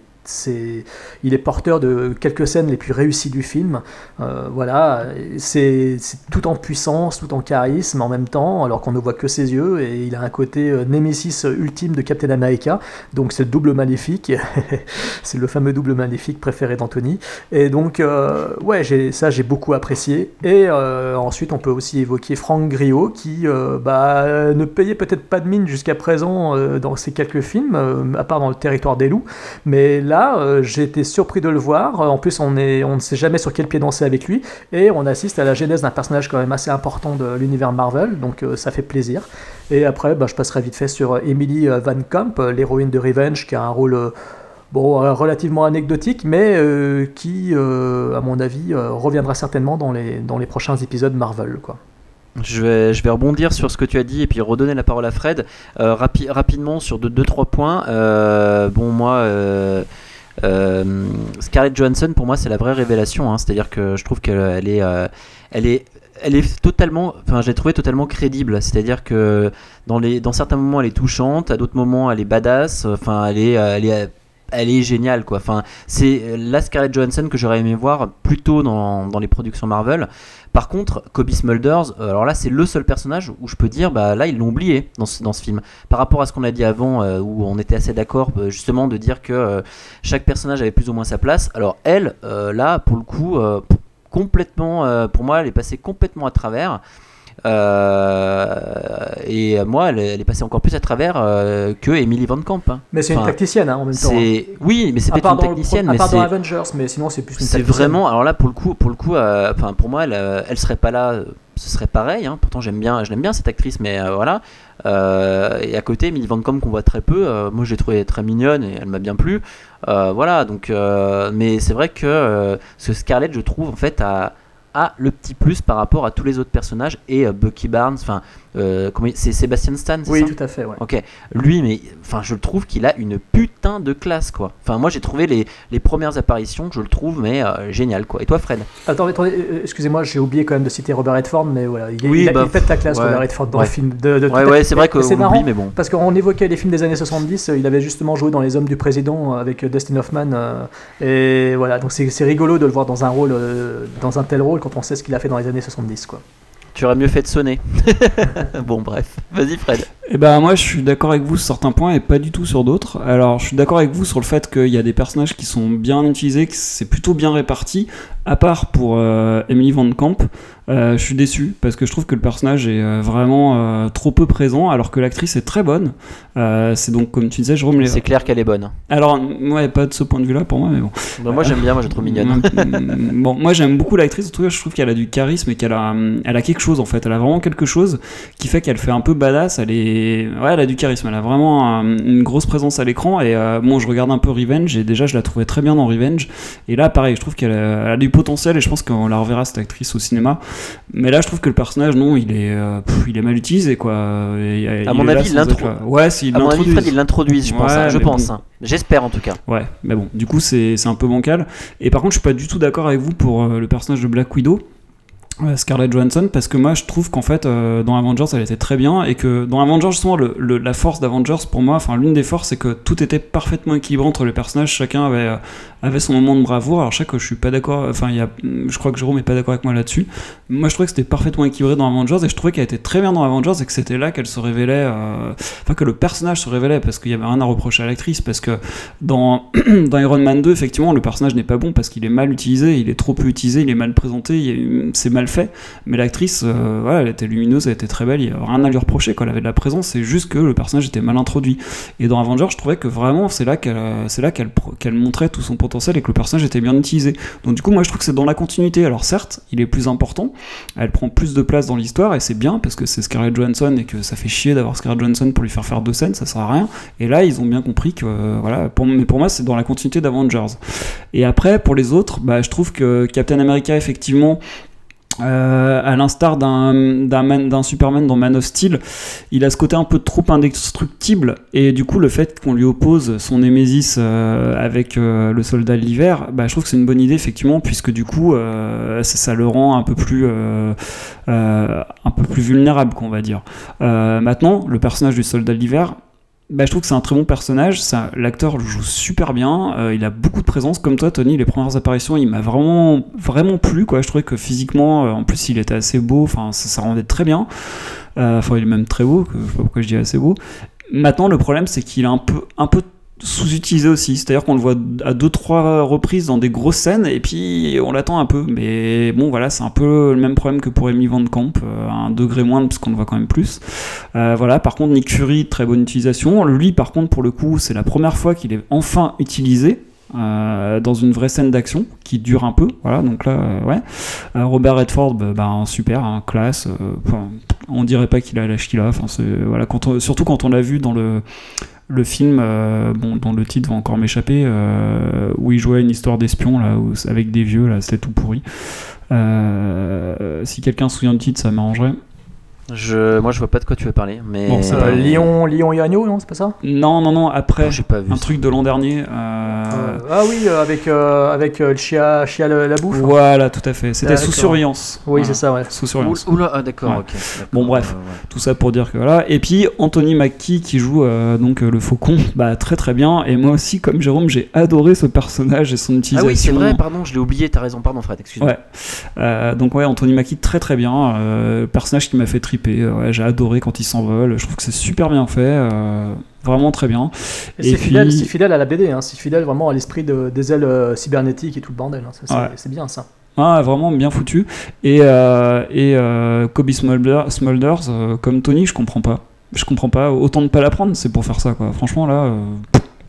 il est porteur de quelques scènes les plus réussies du film. Euh, voilà, c'est, tout en puissance, tout en charisme en même temps, alors qu'on ne voit que ses yeux. Et il a un côté euh, némésis ultime de Captain America. Donc c'est le double maléfique. c'est le fameux double maléfique préféré d'Anthony. Et donc, euh, ouais, ça j'ai beaucoup apprécié. Et euh, ensuite, on peut aussi évoquer Frank Grillo qui bah, ne payait peut-être pas de mine jusqu'à présent dans ces quelques films, à part dans le territoire des loups. Mais là, euh, j'ai été surpris de le voir. En plus, on, ne sait jamais sur quel pied danser avec lui. Et on assiste à la genèse d'un personnage quand même assez important de l'univers Marvel. Donc euh, ça fait plaisir. Et après, bah, je passerai vite fait sur Emily euh, Van Camp, euh, l'héroïne de Revenge, qui a un rôle. euh, Bon, euh, relativement anecdotique, mais euh, qui, euh, à mon avis, euh, reviendra certainement dans les, dans les prochains épisodes Marvel. Je vais, je vais rebondir sur ce que tu as dit et puis redonner la parole à Fred. Euh, rapi- rapidement sur 2-3 deux, deux, trois points. Euh, bon, moi, euh, euh, Scarlett Johansson, pour moi, c'est la vraie révélation. hein. C'est-à-dire que je trouve qu'elle elle est, euh, elle est, elle est totalement, enfin, j'ai trouvé totalement crédible. C'est-à-dire que dans, les, dans certains moments, elle est touchante, à d'autres moments, elle est badass. Enfin, elle est, euh, elle est elle est géniale quoi. Enfin, c'est la Scarlett Johansson que j'aurais aimé voir plus tôt dans, dans les productions Marvel. Par contre, Kobe Smulders, euh, alors là c'est le seul personnage où je peux dire, bah là ils l'ont oublié dans ce, dans ce film. Par rapport à ce qu'on a dit avant, euh, où on était assez d'accord euh, justement de dire que euh, chaque personnage avait plus ou moins sa place. Alors elle, euh, là pour le coup, euh, complètement, euh, pour moi elle est passée complètement à travers. Euh, et moi, elle, elle est passée encore plus à travers euh, que Emily Van Camp. hein. Mais c'est une tacticienne hein, en même temps. hein. C'est oui, mais c'est peut-être une dans pro- à mais part dans c'est Avengers, mais sinon c'est plus une c'est tacticienne. vraiment. Alors là, pour le coup, pour le coup, euh, enfin pour moi, elle, elle serait pas là. Ce serait pareil. hein. Pourtant, j'aime bien, je l'aime bien cette actrice, mais euh, voilà. Euh, et à côté, Emily Van Camp qu'on voit très peu. euh, moi, je l'ai trouvée très mignonne et elle m'a bien plu. Voilà. Donc, mais c'est vrai que ce Scarlett, je trouve en fait a a le petit plus par rapport à tous les autres personnages et euh, Bucky Barnes. Enfin, euh, c'est Sébastien Stan, c'est Oui, ça tout à fait. Ouais. Ok, lui, mais enfin, je le trouve qu'il a une putain de classe, quoi. Enfin, moi, j'ai trouvé les, les premières apparitions, je le trouve, mais euh, génial, quoi. Et toi, Fred? Attendez, attendez, euh, excusez-moi, j'ai oublié quand même de citer Robert Redford, mais voilà, il, Oui, il, a- bah, il de ta classe, ouais, Robert Redford, dans ouais. le film. De, de- Ouais, c'est vrai qu'on c'est marrant, mais bon. Parce qu'on évoquait les films des années 70, euh, il avait justement joué dans Les Hommes du Président euh, avec euh, Dustin Hoffman, euh, et voilà, donc c'est rigolo de le voir dans un rôle, euh, dans un tel rôle quand on sait ce qu'il a fait dans les années 70, quoi. Tu aurais mieux fait de sonner. bon, bref. Vas-y, Fred. Eh ben moi je suis d'accord avec vous sur certains points et pas du tout sur d'autres. Alors je suis d'accord avec vous sur le fait qu'il y a des personnages qui sont bien utilisés, que c'est plutôt bien réparti, à part pour euh, Emily Van Camp. Euh, je suis déçu parce que je trouve que le personnage est euh, vraiment trop peu présent alors que l'actrice est très bonne. C'est donc comme tu disais Jérôme les... C'est clair qu'elle est bonne. Alors ouais pas de ce point de vue là pour moi mais bon. Bah, moi, j'aime bien, moi, je trouve mignonne. Mm, bon, moi j'aime beaucoup l'actrice, en tout cas je trouve qu'elle a du charisme et qu'elle a, hum, elle a quelque chose en fait, elle a vraiment quelque chose qui fait qu'elle fait un peu badass, elle est, ouais, elle a du charisme, elle a vraiment une grosse présence à l'écran et euh, bon, je regarde un peu Revenge et déjà je la trouvais très bien dans Revenge et là pareil, je trouve qu'elle a, elle a du potentiel et je pense qu'on la reverra cette actrice au cinéma, mais là je trouve que le personnage non, il est, euh, pff, il est mal utilisé quoi. Et- À mon avis, il. Ouais, si, À mon avis. Fred, il l'introduise, je pense. Ouais, hein, je pense. bon. hein. J'espère, en tout cas. Ouais, mais bon, du coup, c'est c'est un peu bancal. Et par contre, je suis pas du tout d'accord avec vous pour euh, le personnage de Black Widow. Scarlett Johansson parce que moi je trouve qu'en fait euh, dans Avengers elle était très bien et que dans Avengers justement le, la force d'Avengers pour moi enfin l'une des forces c'est que tout était parfaitement équilibré entre les personnages chacun avait euh, avait son moment de bravoure. Alors je je suis pas d'accord enfin il je crois que Jérôme est pas d'accord avec moi là-dessus. Moi je trouvais que c'était parfaitement équilibré dans Avengers et je trouvais qu'elle était très bien dans Avengers et que c'était là qu'elle se révélait euh, enfin que le personnage se révélait parce qu'il y avait rien à reprocher à l'actrice parce que dans, dans Iron Man 2 effectivement le personnage n'est pas bon parce qu'il est mal utilisé il est trop peu utilisé il est mal présenté c'est mal fait mais l'actrice euh, voilà, elle était lumineuse elle était très belle il y avait rien à lui reprocher quoi. elle avait de la présence c'est juste que le personnage était mal introduit et dans Avengers je trouvais que vraiment c'est là qu'elle euh, c'est là qu'elle qu'elle montrait tout son potentiel et que le personnage était bien utilisé donc du coup moi je trouve que c'est dans la continuité alors certes il est plus important elle prend plus de place dans l'histoire et c'est bien parce que c'est Scarlett Johansson et que ça fait chier d'avoir Scarlett Johansson pour lui faire faire deux scènes, ça sert à rien. Et là, ils ont bien compris que euh, voilà, pour, mais pour moi, c'est dans la continuité d'Avengers. Et après, pour les autres, bah, je trouve que Captain America, effectivement, euh, à l'instar d'un d'un Man- d'un Superman dans Man of Steel, il a ce côté un peu trop indestructible et du coup le fait qu'on lui oppose son Némésis euh, avec euh, le soldat de l'hiver, bah, je trouve que c'est une bonne idée effectivement puisque du coup euh, ça, le rend un peu plus euh, un peu plus vulnérable qu'on va dire. Maintenant le personnage du soldat de l'hiver bah, je trouve que c'est un très bon personnage. Ça, l'acteur joue super bien. euh, il a beaucoup de présence. Comme toi, Tony, les premières apparitions, il m'a vraiment, vraiment plu. Quoi. Je trouvais que physiquement, euh, en plus, il était assez beau. Enfin, ça, rendait très bien. Euh, Enfin, il est même très beau. Que, je sais pas pourquoi je dis assez beau. Maintenant, le problème, c'est qu'il est un peu, un peu sous-utilisé aussi. C'est-à-dire qu'on le voit à deux, trois reprises dans des grosses scènes et puis on l'attend un peu. Mais bon, voilà, c'est un peu le même problème que pour Amy Van Camp, euh, un degré moindre parce qu'on le voit quand même plus. Euh, voilà, par contre, Nick Fury, très bonne utilisation. Lui, par contre, pour le coup, c'est la première fois qu'il est enfin utilisé. euh, dans une vraie scène d'action qui dure un peu, voilà. Donc là, ouais. Robert Redford, bah, bah, super, classe. on dirait pas qu'il a l'âge qu'il a. Enfin, voilà, surtout quand on l'a vu dans le le film, euh, bon, dont le titre va encore m'échapper, euh, où il jouait une histoire d'espion là, avec des vieux, là, c'était tout pourri. Euh, si quelqu'un se souvient du titre, ça m'arrangerait. Je, moi, je vois pas de quoi tu veux parler, mais. Bon, c'est Euh, pas- Lion, Lion et Agneau, non, c'est pas ça? Non, non, non, après, J'ai pas vu. un ça. truc de l'an dernier. euh, Euh, Ah oui, euh, avec, euh, avec euh, le chia, chia la bouffe. Voilà, tout à fait. C'était sous surveillance. Oui, Voilà, c'est ça, ouais. Sous surveillance. Oula, oula, ah, d'accord, Ouais. ok. d'accord, Bon, bref. ouais. Tout ça pour dire que voilà. Et puis Anthony Mackie qui joue euh, donc euh, le faucon, bah très très bien. Et moi aussi, comme Jérôme, j'ai adoré ce personnage et son Ah utilisation. oui, c'est vrai, pardon, je l'ai oublié, t'as raison, pardon, Fred, excuse-moi. Ouais. Euh, donc ouais, Anthony Mackie très très bien. Euh, personnage qui m'a fait triper. Euh, Ouais, j'ai adoré quand il s'envole. Je trouve que c'est super bien fait. euh, vraiment très bien. Et Et c'est puis- fidèle, c'est fidèle à la BD, hein, c'est fidèle vraiment à l'esprit de, des ailes euh, cybernétiques et tout le bordel. hein, c'est, Ouais. bien ça. Ah, vraiment bien foutu. Et, euh, et euh, Kobe Smulders, comme Tony, je comprends pas. Je comprends pas. Autant de pas l'apprendre, c'est pour faire ça, quoi. Franchement, là,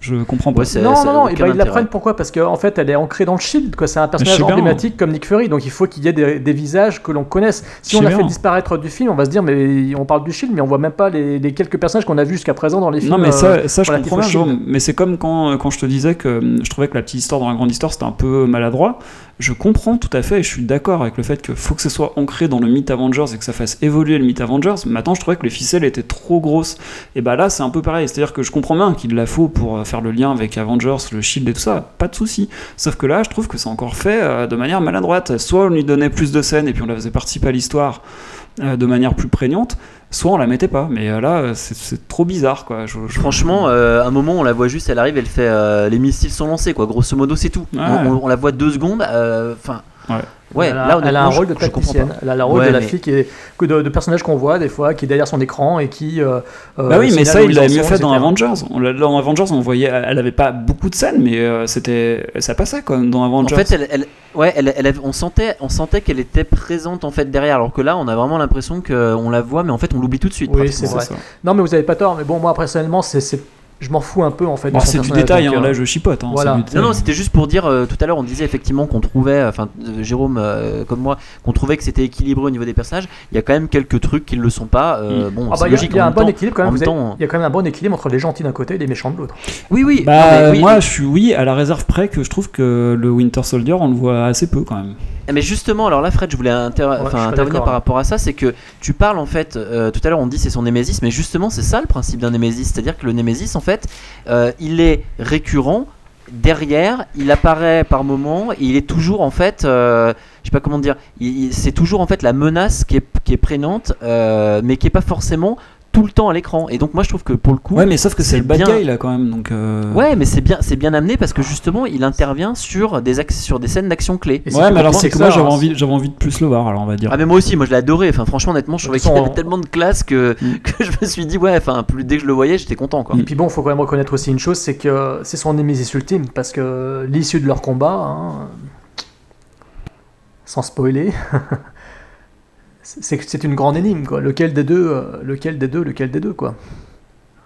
je comprends pas. Ouais, Non, non, non, et ben, ils intérêt. l'apprennent pourquoi? Parce qu'en fait, elle est ancrée dans le shield, quoi. C'est un personnage bien. emblématique comme Nick Fury, donc il faut qu'il y ait des, des visages que l'on connaisse. Si on a fait bien. disparaître du film, on va se dire, mais on parle du shield, mais on voit même pas les, les quelques personnages qu'on a vus jusqu'à présent dans les films. Non, mais euh, ça, ça je comprends bien, Shield. Mais c'est comme quand, quand je te disais que hum, je trouvais que la petite histoire dans la grande histoire c'était un peu maladroit. Je comprends tout à fait et je suis d'accord avec le fait qu'il faut que ce soit ancré dans le mythe Avengers et que ça fasse évoluer le mythe Avengers. Maintenant, je trouvais que les ficelles étaient trop grosses. Et bah là, c'est un peu pareil. C'est-à-dire que je comprends bien qu'il la faut pour euh, faire le lien avec Avengers, le Shield et tout ça. Pas de souci. Sauf que là, je trouve que c'est encore fait euh, de manière maladroite. Soit on lui donnait plus de scènes et puis on la faisait participer à l'histoire euh, de manière plus prégnante, soit on la mettait pas. Mais euh, là, c'est- trop bizarre, quoi. Je- je- Franchement, euh, un moment, on la voit juste, elle arrive, elle fait euh, les missiles sont lancés, quoi. Grosso modo, c'est tout. Ouais. On, on- on la voit deux secondes. euh, Enfin, Ouais. ouais. elle, a, là, elle a un rôle de tacticienne. Elle a le rôle Ouais, de la mais- fille qui est, que de, de personnage qu'on voit des fois, qui est derrière son écran et qui. euh, euh, Bah oui, mais ça, il en mieux fait dans. Avengers. On l'a- dans Avengers, on voyait, elle avait pas beaucoup de scènes, mais euh, c'était, ça passait quoi dans En Avengers. fait, elle, elle- ouais, elle, elle on sentait, on sentait qu'elle était présente en fait derrière, alors que là, on a vraiment l'impression qu'on la voit, mais en fait, on l'oublie tout de suite. Oui, c'est ça. Non, mais vous avez pas tort, mais bon, moi personnellement, c'est- je m'en fous un peu en fait. Bon, c'est du détail, donc, hein, euh, là je chipote. Hein, voilà. Non, non, c'était juste pour dire, euh, tout à l'heure on disait effectivement qu'on trouvait, enfin euh, Jérôme euh, comme moi, qu'on trouvait que c'était équilibré au niveau des personnages. Il y a quand même quelques trucs qui ne le sont pas. euh, Bon, Ah c'est bah, il y a- logique. il y a en un même bon temps- équilibre quand même. vous même avez- temps, Il y a quand même un bon équilibre entre les gentils d'un côté et les méchants de l'autre. Oui, oui. Bah, non, mais oui, moi je suis oui à la réserve près que je trouve que le Winter Soldier on le voit assez peu quand même. Eh, Mais justement, alors là, Fred, je voulais inter- je intervenir par hein. rapport à ça. C'est que tu parles en fait, euh, tout à l'heure on dit c'est son Némésis, mais justement, c'est ça le principe d'un Némésis. C'est-à-dire que le Némésis, en fait, euh, il est récurrent. Derrière, il apparaît par moment, et il est toujours en fait, euh, je sais pas comment dire, c'est toujours en fait la menace qui est, qui est prégnante, euh, mais qui est pas forcément tout le temps à l'écran. Et donc moi je trouve que pour le coup, Ouais, mais sauf que c'est le bad bien- guy là quand même, donc. euh, Ouais, mais c'est bien, c'est bien amené parce que justement, il intervient sur des axes, sur des scènes d'action clés. Ouais, mais alors c'est que moi j'avais hein, envie, j'avais envie de plus le voir, alors on va dire. Ah mais moi aussi, moi je l'ai adoré. Enfin franchement, honnêtement, je trouvais De qu'il avait tellement de classe que, Mm. que je me suis dit ouais, enfin plus dès que je le voyais, j'étais content quoi. Et puis bon, faut quand même reconnaître aussi une chose, c'est que c'est son némésis ultime, parce que l'issue de leur combat, hein, sans spoiler, c'est c'est une grande énigme, quoi. Lequel des deux, euh, lequel des deux, lequel des deux, quoi.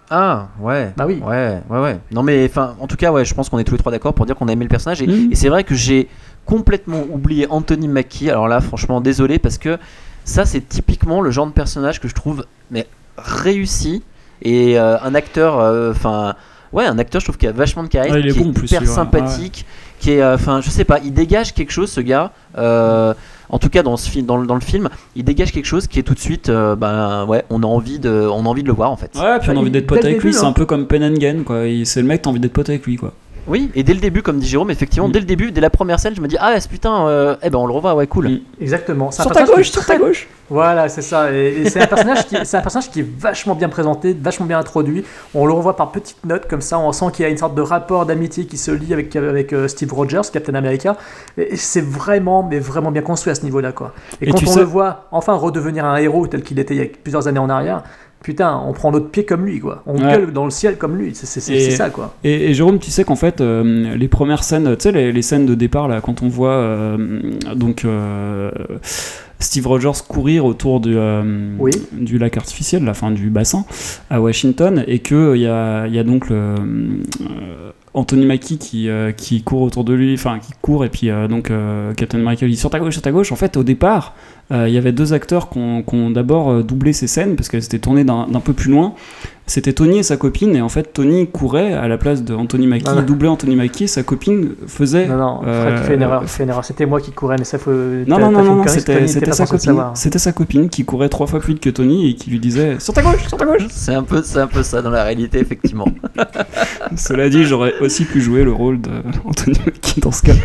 Ah ouais. Bah oui. Ouais, ouais, ouais. Non mais enfin, en tout cas, ouais, je pense qu'on est tous les trois d'accord pour dire qu'on a aimé le personnage. Et, Mm. et c'est vrai que j'ai complètement oublié Anthony Mackie. Alors là, franchement, désolé parce que ça, c'est typiquement le genre de personnage que je trouve mais réussi et euh, un acteur, euh, enfin. Ouais, un acteur, je trouve qu'il a vachement de charisme, Ouais, il est qui bon, en est plus, hyper ouais. sympathique, qui est, euh, enfin, je sais pas, il dégage quelque chose, ce gars. euh, en tout cas, dans ce film, dans, le- dans le film, il dégage quelque chose qui est tout de suite, euh, ben ouais, on a envie de, on a envie de le voir en fait. Ouais, puis on a Bah, envie d'être pote avec lui, c'est hein. un peu comme Penengen quoi. Il- C'est le mec, t'as envie d'être pote avec lui quoi. Oui, et dès le début, comme dit Jérôme, effectivement, Mm. dès le début, dès la première scène, je me dis ah putain, euh, eh ben on le revoit, ouais, cool. Mm. Exactement. C'est un Sur ta personnage gauche, qui est sur ta gauche. Voilà, c'est ça. Et, et c'est un personnage qui, c'est un personnage qui est vachement bien présenté, vachement bien introduit. On le revoit par petites notes comme ça. On sent qu'il y a une sorte de rapport d'amitié qui se lie avec avec euh, Steve Rogers, Captain America. Et, et c'est vraiment, mais vraiment bien construit à ce niveau-là, quoi. Et, Et quand tu on sais- le voit enfin redevenir un héros tel qu'il était il y a plusieurs années en arrière. Putain, on prend notre pied comme lui, quoi. On Ouais. gueule dans le ciel comme lui. C'est ça, quoi. Et, et Jérôme, tu sais qu'en fait, euh, les premières scènes, tu sais, les, les scènes de départ, là, quand on voit euh, donc euh, Steve Rogers courir autour du, Oui. du lac artificiel, la fin du bassin, à Washington, et qu'il y a, il y a donc le, Anthony Mackie qui, euh, qui court autour de lui, enfin qui court, et puis euh, donc euh, Captain lui dit sur ta gauche, sur ta gauche. En fait, au départ, euh, il y avait deux acteurs qui ont, d'abord doublé ces scènes parce qu'elles étaient tournées d'un d'un peu plus loin. C'était Tony et sa copine, et en fait, Tony courait à la place de Anthony Mackie, non. doublait Anthony Mackie, et sa copine faisait. Non, non, Fred euh, fait une erreur. C'était moi qui courais, mais ça faut. Non, non, non, non, c'était sa copine. C'était sa copine qui courait trois fois plus vite que Tony et qui lui disait Sur ta gauche, sur ta gauche C'est un peu, c'est un peu ça dans la réalité, effectivement. Cela dit, j'aurais aussi pu jouer le rôle d'Anthony Mackie dans ce cas.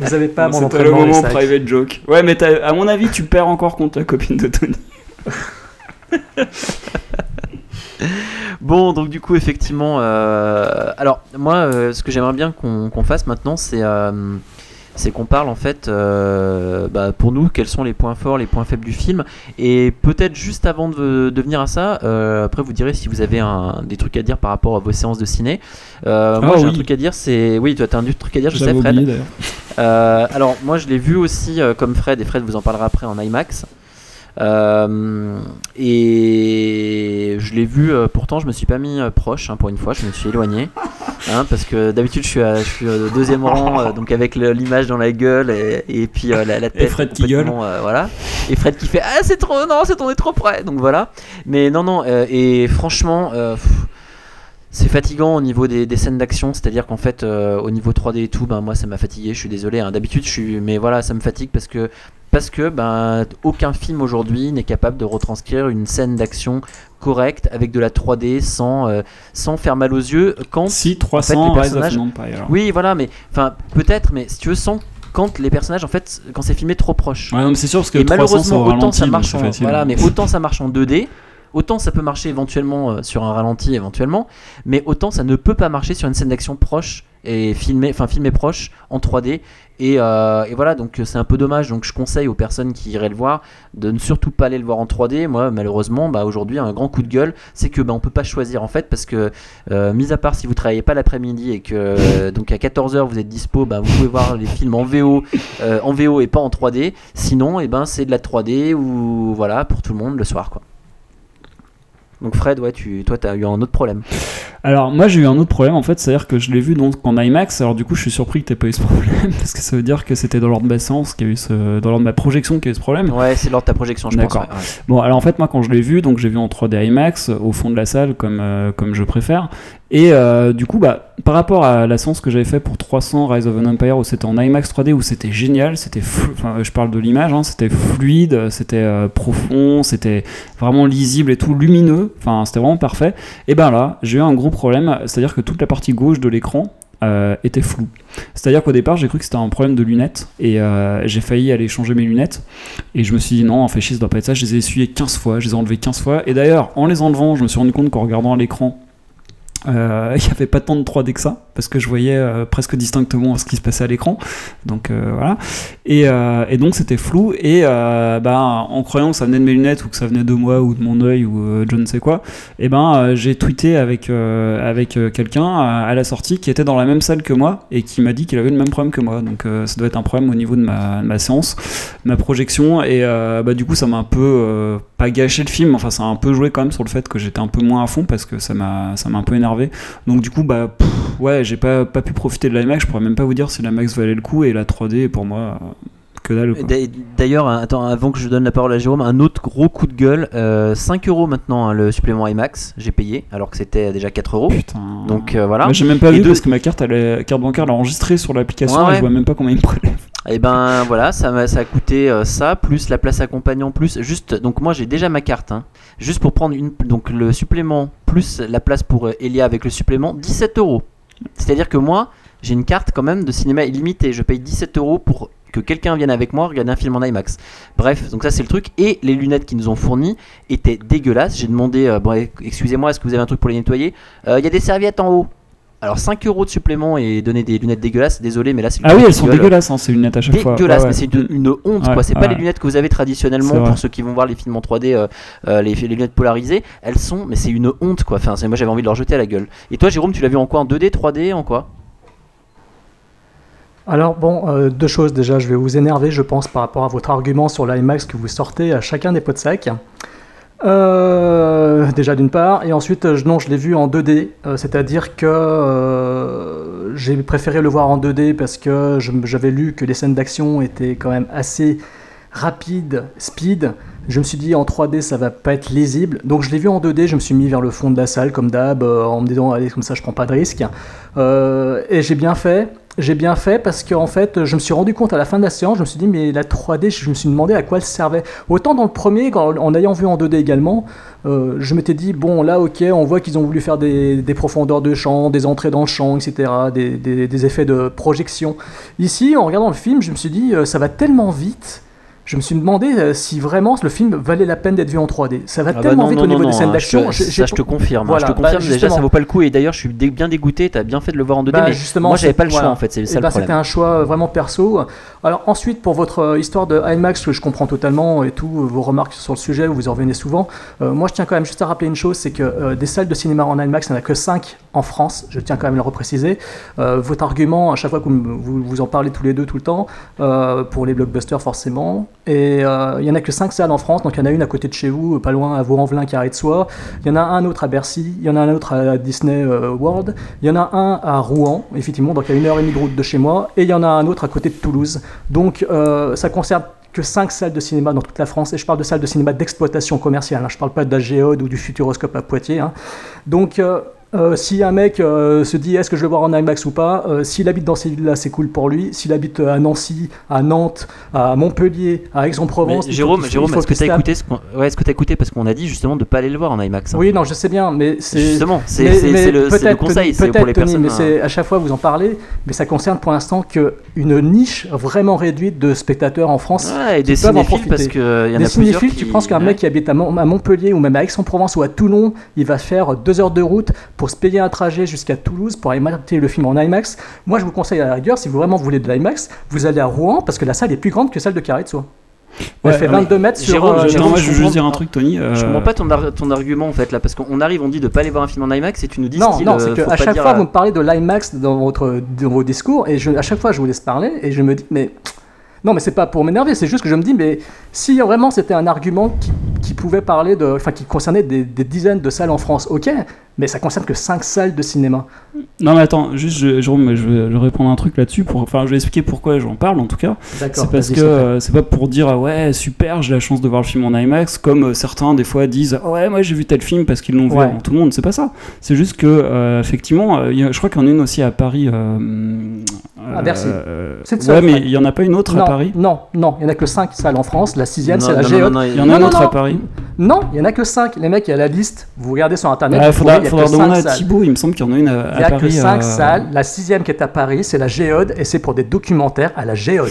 Vous avez pas mon C'était le moment private joke. Ouais, mais à mon avis, tu perds encore contre la copine de Tony. Bon, donc du coup, effectivement, euh, alors moi, euh, ce que j'aimerais bien qu'on qu'on fasse maintenant, c'est euh, c'est qu'on parle en fait, euh, bah, pour nous, quels sont les points forts, les points faibles du film, et peut-être juste avant de, de venir à ça, euh, après vous direz si vous avez un, des trucs à dire par rapport à vos séances de ciné. Euh, moi, Ah j'ai un truc à dire, c'est oui, toi, t'as un truc à dire, je sais, Fred. oublié alors moi je l'ai vu aussi comme Fred et Fred vous en parlera après en IMAX. Euh, et je l'ai vu, euh, pourtant je me suis pas mis euh, proche hein, pour une fois, je me suis éloigné. hein, parce que d'habitude je suis, à- je suis au deuxième rang, euh, donc avec le- l'image dans la gueule et, et puis euh, la, la tête. Fred qui gueule. complètement, euh, voilà. Et Fred qui fait Ah, c'est trop, non, c'est on est trop près. Donc voilà. Mais non, non, euh, et franchement. euh, pff, c'est fatigant au niveau des, des scènes d'action, c'est-à-dire qu'en fait, euh, au niveau 3D et tout, ben, moi ça m'a fatigué, je suis désolé. hein. D'habitude, je suis. Mais voilà, ça me fatigue parce que, parce que ben, aucun film aujourd'hui n'est capable de retranscrire une scène d'action correcte avec de la 3D sans, euh, sans faire mal aux yeux. Quand Si, en fait, 300 les Rise of personnages. an Empire. Oui, voilà, mais enfin, peut-être, mais si tu veux, sans. Quand les personnages, en fait, quand c'est filmé trop proche. Ouais, non, mais c'est sûr parce que Et 300 malheureusement, autant ralenti, ça marche en, facile. voilà, mais autant ça marche en 2D, autant ça peut marcher éventuellement euh, sur un ralenti éventuellement, mais autant ça ne peut pas marcher sur une scène d'action proche et filmé, enfin filmé proche en 3D. Et, euh, et voilà, donc euh, c'est un peu dommage. Donc je conseille aux personnes qui iraient le voir de ne surtout pas aller le voir en 3D. Moi, malheureusement, bah, aujourd'hui, un grand coup de gueule, c'est que bah, on peut pas choisir en fait parce que, mis à part si vous travaillez pas l'après-midi et que donc à 14h vous êtes dispo, bah, vous pouvez voir les films en VO, en VO et pas en 3D. Sinon, et ben c'est de la 3D ou voilà pour tout le monde le soir quoi. Donc Fred, ouais, tu, toi, t'as eu un autre problème. Alors moi j'ai eu un autre problème en fait, c'est-à-dire que je l'ai vu donc en IMAX, alors du coup je suis surpris que t'aies pas eu ce problème, parce que ça veut dire que c'était dans l'ordre de ma séance qu'il y a eu ce... dans l'ordre de ma projection qu'il y a eu ce problème. Ouais, c'est lors de ta projection, je pense. D'accord. ouais, ouais. Bon, alors en fait, moi, quand je l'ai vu, donc j'ai vu en 3D IMAX, au fond de la salle, comme, euh, comme je préfère. Et euh, du coup, bah, par rapport à la séance que j'avais fait pour 300 Rise of an Empire, où c'était en IMAX 3D, où c'était génial, c'était, enfin, je parle de l'image, hein, c'était fluide, c'était euh, profond, c'était vraiment lisible et tout, lumineux, enfin, c'était vraiment parfait. Et ben là, j'ai eu un gros problème, c'est-à-dire que toute la partie gauche de l'écran, euh, était floue. C'est-à-dire qu'au départ, j'ai cru que c'était un problème de lunettes et j'ai failli aller changer mes lunettes. Et je me suis dit non, en fait chier, ça doit pas être ça. Je les ai essuyées 15 fois, je les ai enlevées 15 fois. Et d'ailleurs, en les enlevant, je me suis rendu compte qu'en regardant à euh, il n'y avait pas tant de 3D que ça, parce que je voyais euh, presque distinctement ce qui se passait à l'écran. Donc euh, voilà. Et, euh, donc c'était flou. Et euh, bah, en croyant que ça venait de mes lunettes ou que ça venait de moi ou de mon œil ou euh, je ne sais quoi, et ben euh, j'ai tweeté avec, euh, avec euh, quelqu'un à, la sortie qui était dans la même salle que moi et qui m'a dit qu'il avait le même problème que moi. Donc euh, ça doit être un problème au niveau de ma, séance, ma projection. Et euh, bah, du coup, ça m'a un peu euh, pas gâché le film. Enfin, ça a un peu joué quand même sur le fait que j'étais un peu moins à fond parce que ça m'a un peu énervé. Donc du coup, bah pff, ouais, j'ai pas, pas pu profiter de l'IMAX. Je pourrais même pas vous dire si l'IMAX valait le coup et la 3D pour moi. euh, Que dalle, D'ailleurs, attends, avant que je donne la parole à Jérôme, un autre gros coup de gueule. euh, 5 euros maintenant hein, le supplément IMAX, j'ai payé alors que c'était déjà 4 euros. Donc euh, voilà. J'ai même pas Et vu parce que ma carte, elle est- carte bancaire elle est enregistrée sur l'application ouais. je vois même pas combien il me prélève. Et ben voilà, ça, ça a coûté euh, ça, plus la place accompagnant, plus juste. Donc moi j'ai déjà ma carte, hein, juste pour prendre une, donc le supplément, plus la place pour euh, Elia avec le supplément, 17 euros. C'est-à-dire que moi j'ai une carte quand même de cinéma illimité, je paye 17 euros pour que quelqu'un vienne avec moi regarder un film en IMAX. Bref, donc ça c'est le truc. Et les lunettes qu'ils nous ont fournies étaient dégueulasses. J'ai demandé, euh, bon, excusez-moi, est-ce que vous avez un truc pour les nettoyer? Il y a des serviettes en haut. Alors 5 euros de supplément et donner des lunettes dégueulasses, désolé, mais là c'est Ah oui, elles sont gueule. dégueulasses, hein, ces lunettes à chaque fois. Dégueulasse, Ouais, ouais. mais c'est une, une honte Ouais, quoi. C'est pas les lunettes que vous avez traditionnellement pour ceux qui vont voir les films en 3D, euh, euh, les, les lunettes polarisées. Elles sont, mais c'est une honte quoi. Enfin, moi j'avais envie de leur jeter à la gueule. Et toi, Jérôme, tu l'as vu en quoi? En 2D, 3D, en quoi? Alors bon, euh, deux choses déjà, je vais vous énerver, je pense, par rapport à votre argument sur l'IMAX que vous sortez à chacun des pots de sac. Euh, déjà d'une part, et ensuite, euh, non, je l'ai vu en 2D, euh, c'est-à-dire que j'ai préféré le voir en 2D parce que j'avais lu que les scènes d'action étaient quand même assez rapides, speed. Je me suis dit en 3D ça va pas être lisible, donc je l'ai vu en 2D, je me suis mis vers le fond de la salle comme d'hab, en me disant allez comme ça je prends pas de risque. Et j'ai bien fait, j'ai bien fait parce qu'en fait je me suis rendu compte à la fin de la séance, je me suis dit mais la 3D, je me suis demandé à quoi elle servait. Autant dans le premier, quand- en ayant vu en 2D également, euh, je m'étais dit bon là ok, on voit qu'ils ont voulu faire des, profondeurs de champ, des entrées dans le champ, etc., des effets de projection. Ici, en regardant le film, je me suis dit euh, ça va tellement vite. Je me suis demandé euh, si vraiment le film valait la peine d'être vu en 3D. Ça va Ah bah tellement non, vite non, au niveau non, des scènes non, d'action. je- Ça, je te confirme. Voilà, je te bah, confirme. déjà, ça vaut pas le coup. Et d'ailleurs, je suis dé- bien dégoûté. T'as bien fait de le voir en 2D. Bah, mais justement, moi, j'avais pas le choix voilà. en fait. C'est Eh ça le ben, C'était un choix euh, vraiment perso. Alors ensuite, pour votre euh, histoire de IMAX, que je comprends totalement et tout, vos remarques sur le sujet, vous en revenez souvent. euh, moi, je tiens quand même juste à rappeler une chose, c'est que euh, des salles de cinéma en IMAX, il n'y en a que 5 en France. Je tiens quand même à le repréciser. Euh, votre argument, à chaque fois que vous, vous, vous en parlez tous les deux tout le temps, pour les blockbusters forcément. Et euh, il n'y en a que 5 salles en France, donc il y en a une à côté de chez vous, pas loin à Vaux-en-Velin, carré de Soie. Il y en a un autre à Bercy, il y en a un autre à Disney euh, World, il y en a un à Rouen, effectivement, donc à une heure et demie de route de chez moi, et il y en a un autre à côté de Toulouse. Donc euh, ça concerne que 5 salles de cinéma dans toute la France, et je parle de salles de cinéma d'exploitation commerciale, hein. je parle pas de la Géode ou du Futuroscope à Poitiers. hein. Donc euh, euh, si un mec euh, se dit est-ce que je vais voir en IMAX ou pas, euh, s'il habite dans ces villes-là, c'est cool pour lui. S'il habite à Nancy, à Nantes, à Montpellier, à Aix-en-Provence, faut Jérôme, Jérôme, est-ce que t'as tape- écouté ce qu'on ouais, que t'as écouté parce qu'on a dit justement de pas aller le voir en IMAX. hein. Oui, non, je sais bien, mais c'est. Justement, c'est le, conseil, c'est pour peut-être, les Tony, personnes. mais hein. c'est à chaque fois vous en parlez, mais ça concerne pour l'instant que une niche vraiment réduite de spectateurs en France. Ouais, et des peuvent en cinéphiles parce qu'il y en a Des plusieurs cinéphiles, qui. tu penses qu'un Ouais. mec qui habite à, Mont- à Montpellier ou même à Aix-en-Provence ou à Toulon, il va faire deux heures de route pour se payer un trajet jusqu'à Toulouse pour aller mater le film en IMAX. Moi, je vous conseille à la rigueur, si vous vraiment voulez de l'IMAX, vous allez à Rouen parce que la salle est plus grande que celle de Carré de Soie. Elle Ouais, fait mais 22 mètres sur. Jérôme, euh, moi, je je veux juste dire un truc, Tony. Je euh, comprends pas ton, ar- ton argument en fait là parce qu'on arrive, on dit de pas aller voir un film en IMAX et tu nous dis Non, non, euh, c'est qu'à chaque dire fois, à- vous me parlez de l'IMAX dans, votre, dans vos discours, et je, à chaque fois, je vous laisse parler, et je me dis, mais. Non, mais c'est pas pour m'énerver, c'est juste que je me dis, mais si vraiment c'était un argument qui, qui pouvait parler de. Enfin, qui concernait des, des dizaines de salles en France, ok, mais ça concerne que 5 salles de cinéma. Non, mais attends, juste, je, Jérôme, je vais, je vais répondre un truc là-dessus. Pour, enfin, je vais expliquer pourquoi j'en parle en tout cas. D'accord. C'est parce que euh, c'est pas pour dire ah ouais super j'ai la chance de voir le film en IMAX comme euh, certains des fois disent Ah ouais moi j'ai vu tel film parce qu'ils l'ont vu avant tout le monde c'est pas ça c'est juste que euh, effectivement je crois qu'il y en a une aussi à Paris À Bercy. euh, C'est ouais mais il y en a pas une autre non, à Paris? non, non, il y en a que 5 salles en France, la sixième c'est la Géode. il y en a une autre à Paris? Non, il y en a que 5. Les mecs, il y a la liste. Vous regardez sur internet. il faudra, demander à. Thibaut il me semble qu'il y en a une à, Il n'y a Paris que 5 euh, salles. La sixième qui est à Paris, c'est la Géode et c'est pour des documentaires à la Géode.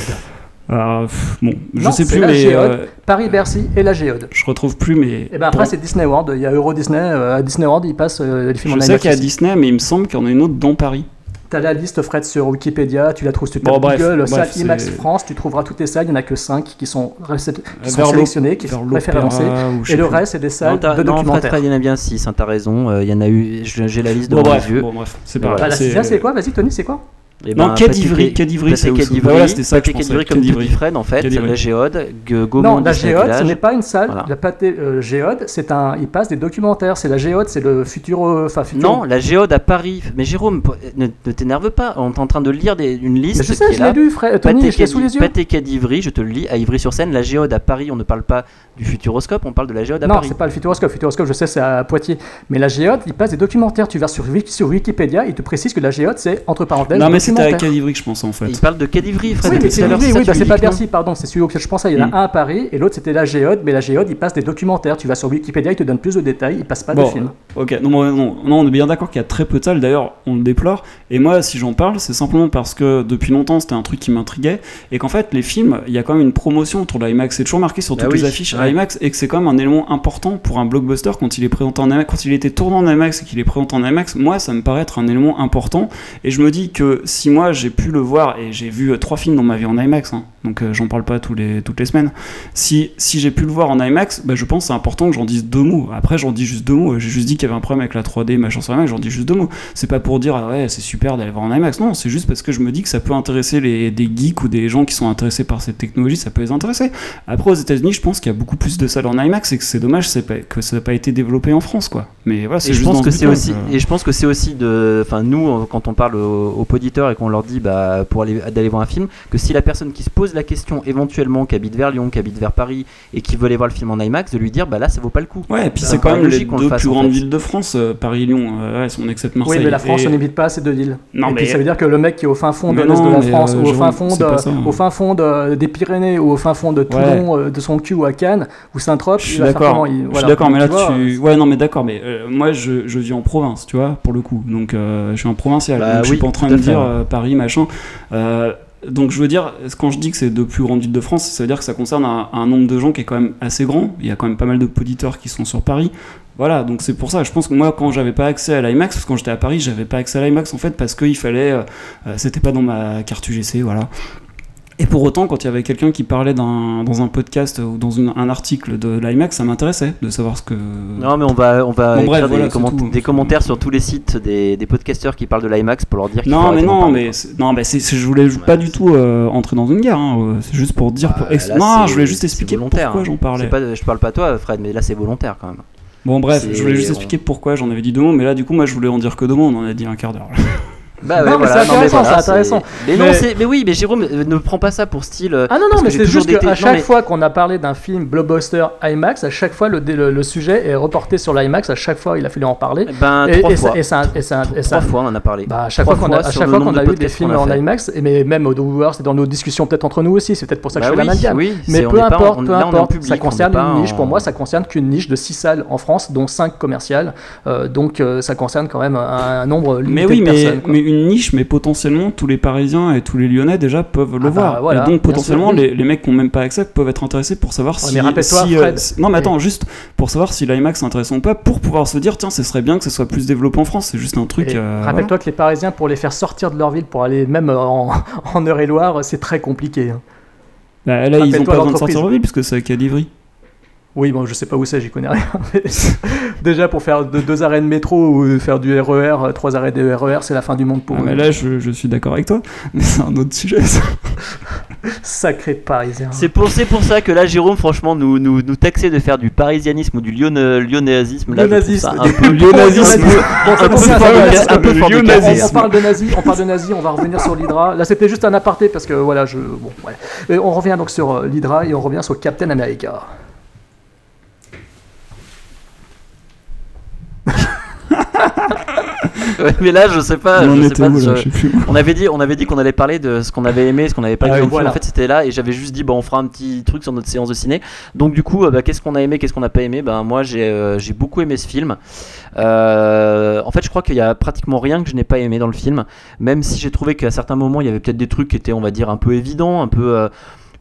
euh, pff, bon je Non, sais c'est plus la mais Géode. euh, Paris-Bercy et la Géode. je retrouve plus mais Et ben après, pour- c'est Disney World. Il y a Euro Disney. euh, à Disney World, ils passent euh, les films je en sais IMAX qu'il y a. Disney mais il me semble qu'il y en a une autre dans Paris T'as la liste, Fred, sur Wikipédia. Tu la trouves sur Bon, Google, bref, salle IMAX France. Tu trouveras toutes les salles. Il n'y en a que 5 qui sont, qui sélectionnées, qui sont référencées. Et le plus. reste, c'est des Non, salles t'as- de non, documentaires. Fred, il y en a bien 6, t'as raison. euh, Il y en a eu, j'ai la liste Bon devant bref, les yeux. bon, bref, c'est pas voilà. Grave. la sixième, c'est quoi? Vas-y, Tony, c'est quoi? Eh Non, ben, Quai d'Ivry, Quai d'Ivry, c'est Quai d'Ivry, voilà, c'était ça que je pensais, comme petit Fred en fait, la Géode, G- Non, Gaumont, la Géode, ce n'est pas une salle. Voilà. La pâté, euh, Géode, c'est un. Il passe des documentaires. C'est la Géode, c'est le futur. euh, Enfin, futur. Non, la Géode à Paris. Mais Jérôme, ne, ne t'énerve pas. On est en train de lire des- une liste Mais je sais, qui je l'ai lu, frère. Tony, je l'ai sous les yeux. Quai d'Ivry, je te le lis, à Ivry-sur-Seine. La Géode à Paris, on ne parle pas du Futuroscope, on parle de la Géode à Non, Paris. c'est pas le Futuroscope. Futuroscope, je sais, c'est à Poitiers. Mais la Géode, il passe des documentaires. Tu vas sur, Wiki- sur Wikipédia, il te précise que la Géode, c'est entre parenthèses. Non, mais c'était à que je pense en fait. Il parle de Quai d'Ivry, Fred. Oui, mais oui, bah, me c'est pas. Bercy, pardon, c'est celui auquel je pensais. Il y en a Mm. un à Paris et l'autre c'était la Géode, mais la Géode il passe des documentaires. Tu vas sur Wikipédia, il te donne plus de détails, il passe pas de Bon, films. Ok, non, non, non, non, on est bien d'accord qu'il y a très peu de salles, d'ailleurs on le déplore, et moi si j'en parle c'est simplement parce que depuis longtemps c'était un truc qui m'intriguait, et qu'en fait les films, il y a quand même une promotion autour de l'IMAX, c'est toujours marqué sur Bah toutes oui, les affiches et que c'est quand même un élément important pour un blockbuster quand il est présenté en IMAX, quand il était tourné en IMAX et qu'il est présenté en IMAX, moi ça me paraît être un élément important, et je me dis que si moi j'ai pu le voir, et j'ai vu trois films dans ma vie en IMAX, hein, donc euh, j'en parle pas tous les, toutes les semaines, si, si j'ai pu le voir en IMAX, bah, je pense que c'est important que j'en dise deux mots. Après, j'en dis juste deux mots. J'ai juste dit qu'il y avait un problème avec la 3D, machin sur IMAX, j'en dis juste deux mots. C'est pas pour dire, ah ouais, c'est super d'aller voir en IMAX. Non, c'est juste parce que je me dis que ça peut intéresser les, des geeks ou des gens qui sont intéressés par cette technologie, ça peut les intéresser. Après, aux États-Unis, je pense qu'il y a beaucoup plus de salles en IMAX et que c'est dommage que ça n'a pas été développé en France, quoi. Mais voilà, c'est Et je juste pense dans que ce c'est aussi, que- et je pense que c'est aussi de, enfin nous euh, quand on parle aux, aux auditeurs et qu'on leur dit bah pour aller d'aller voir un film, que si la personne qui se pose la question éventuellement qui habite vers Lyon, qui habite vers Paris et qui veut aller voir le film en IMAX, de lui dire bah là ça vaut pas le coup. Ouais, et puis c'est quand même les deux fasse, plus en grandes fait. villes de France, euh, Paris et Lyon. Euh, ouais, si on excepte Marseille. Oui, mais la France, Et- on n'évite pas assez de villes. Non, et mais- puis ça veut dire que le mec qui est au fin fond de l'est de la France, euh, ou au fin fond, de, ça, hein. au fin fond de- des Pyrénées, ou au fin fond de Toulon, euh, de son cul ou à Cannes, ou Saint-Trope, Je suis d'accord. Je suis d'accord, mais là Tu. Ouais, non, mais d'accord, mais euh, moi je, vis en province, tu vois, pour le coup. Donc je suis en provincial. Bah je suis pas en train de dire Paris, machin. Donc je veux dire, quand je dis que c'est de plus grandes villes de France, ça veut dire que ça concerne un, nombre de gens qui est quand même assez grand. Il y a quand même pas mal de auditeurs qui sont sur Paris. Voilà, donc c'est pour ça. Je pense que moi, quand j'avais pas accès à l'IMAX, parce que quand j'étais à Paris, j'avais pas accès à l'IMAX en fait parce qu'il fallait, euh, euh, c'était pas dans ma carte UGC, voilà. Et pour autant, quand il y avait quelqu'un qui parlait dans un podcast ou dans une- un article de l'IMAX, ça m'intéressait de savoir ce que. Non, mais on va, on va Bon, bref, écrire voilà, des, c'est comment- tout. des commentaires sur tous les sites des, des podcasteurs qui parlent de l'IMAX pour leur dire Non, mais non, mais non, mais c'est- je voulais pas du tout euh, entrer dans une guerre. hein, euh, C'est juste pour dire. pour quoi. ex- Là, non, je voulais juste expliquer volontaire, pourquoi hein. j'en parlais. Pas, je parle pas à toi, Fred, mais là c'est volontaire quand même. Bon, bref, je voulais juste expliquer pourquoi j'en avais dit deux mots, mais là, du coup, moi, je voulais en dire que deux mots. On en a dit un quart d'heure. Bah Non, mais c'est intéressant, c'est intéressant. Mais, non, Mais- oui, mais Jérôme, euh, ne prends pas ça pour style. euh, Ah non, non, mais c'est juste qu'à non, chaque mais- fois qu'on a parlé d'un film blockbuster IMAX, à chaque fois le, le, le sujet est reporté sur l'IMAX, à chaque fois il a fallu en parler. Ben, et, trois et fois. et ça- et ça- et ça- Trois fois on en a parlé. Bah, à chaque Trois fois qu'on a, à chaque fois qu'on a de eu des films en. IMAX, et mais même au Dover, c'est dans nos discussions peut-être entre nous aussi, c'est peut-être pour ça que Bah je fais oui, la oui, mais peu importe, peu importe, ça on concerne une niche. Pour moi, ça concerne qu'une niche de 6 salles en France, dont 5 commerciales. Euh, donc ça concerne quand même un, nombre limité Mais oui, de mais, personnes. Une niche, mais potentiellement tous les Parisiens et tous les Lyonnais déjà peuvent le Ah bah, voir. voilà, et donc potentiellement les, les mecs qui n'ont même pas accès peuvent être intéressés pour savoir Ouais, si. mais rappelle-toi, si, Fred. non mais attends, juste pour savoir si l'IMAX est intéressant ou pas, pour pouvoir se dire tiens, ce serait bien que ce soit plus développé en France. C'est juste un truc. Euh, Rappelle-toi que les Parisiens, pour les faire sortir de leur ville, pour aller même en, en Eure-et-Loire, c'est très compliqué. hein. Bah, là, ils ont Rappelle-toi pas besoin de sortir en ville puisque c'est à Cadivry. Oui, bon, je sais pas où c'est, j'y connais rien. Déjà, pour faire de- deux arrêts de métro ou faire du RER, euh, trois arrêts de RER, c'est la fin du monde pour Ah, eux. mais là, je, je suis d'accord avec toi, mais c'est un autre sujet. ça. Sacré Parisien. C'est pour, c'est pour ça que là, Jérôme, franchement, nous, nous, nous taxer de faire du parisianisme ou du. Là, un peu un peu que peu fort du on- parle de nazis, on parle de nazis, on va revenir sur l'Hydra. Là, c'était juste un aparté parce que voilà, je bon, ouais. Et on revient donc sur euh, l'Hydra et on revient sur Captain America. Ouais, mais là, je sais pas. On en je sais était pas, où, là je- Je sais plus. On avait dit, on avait dit qu'on allait parler de ce qu'on avait aimé, ce qu'on avait pas Ah aimé. oui, dans le film. voilà. En fait, c'était là et j'avais juste dit, bon, on fera un petit truc sur notre séance de ciné. Donc du coup, euh, bah, qu'est-ce qu'on a aimé, qu'est-ce qu'on n'a pas aimé? Ben moi, j'ai euh, j'ai beaucoup aimé ce film. Euh, en fait, je crois qu'il y a pratiquement rien que je n'ai pas aimé dans le film, même si j'ai trouvé qu'à certains moments, il y avait peut-être des trucs qui étaient, on va dire, un peu évidents, un peu euh,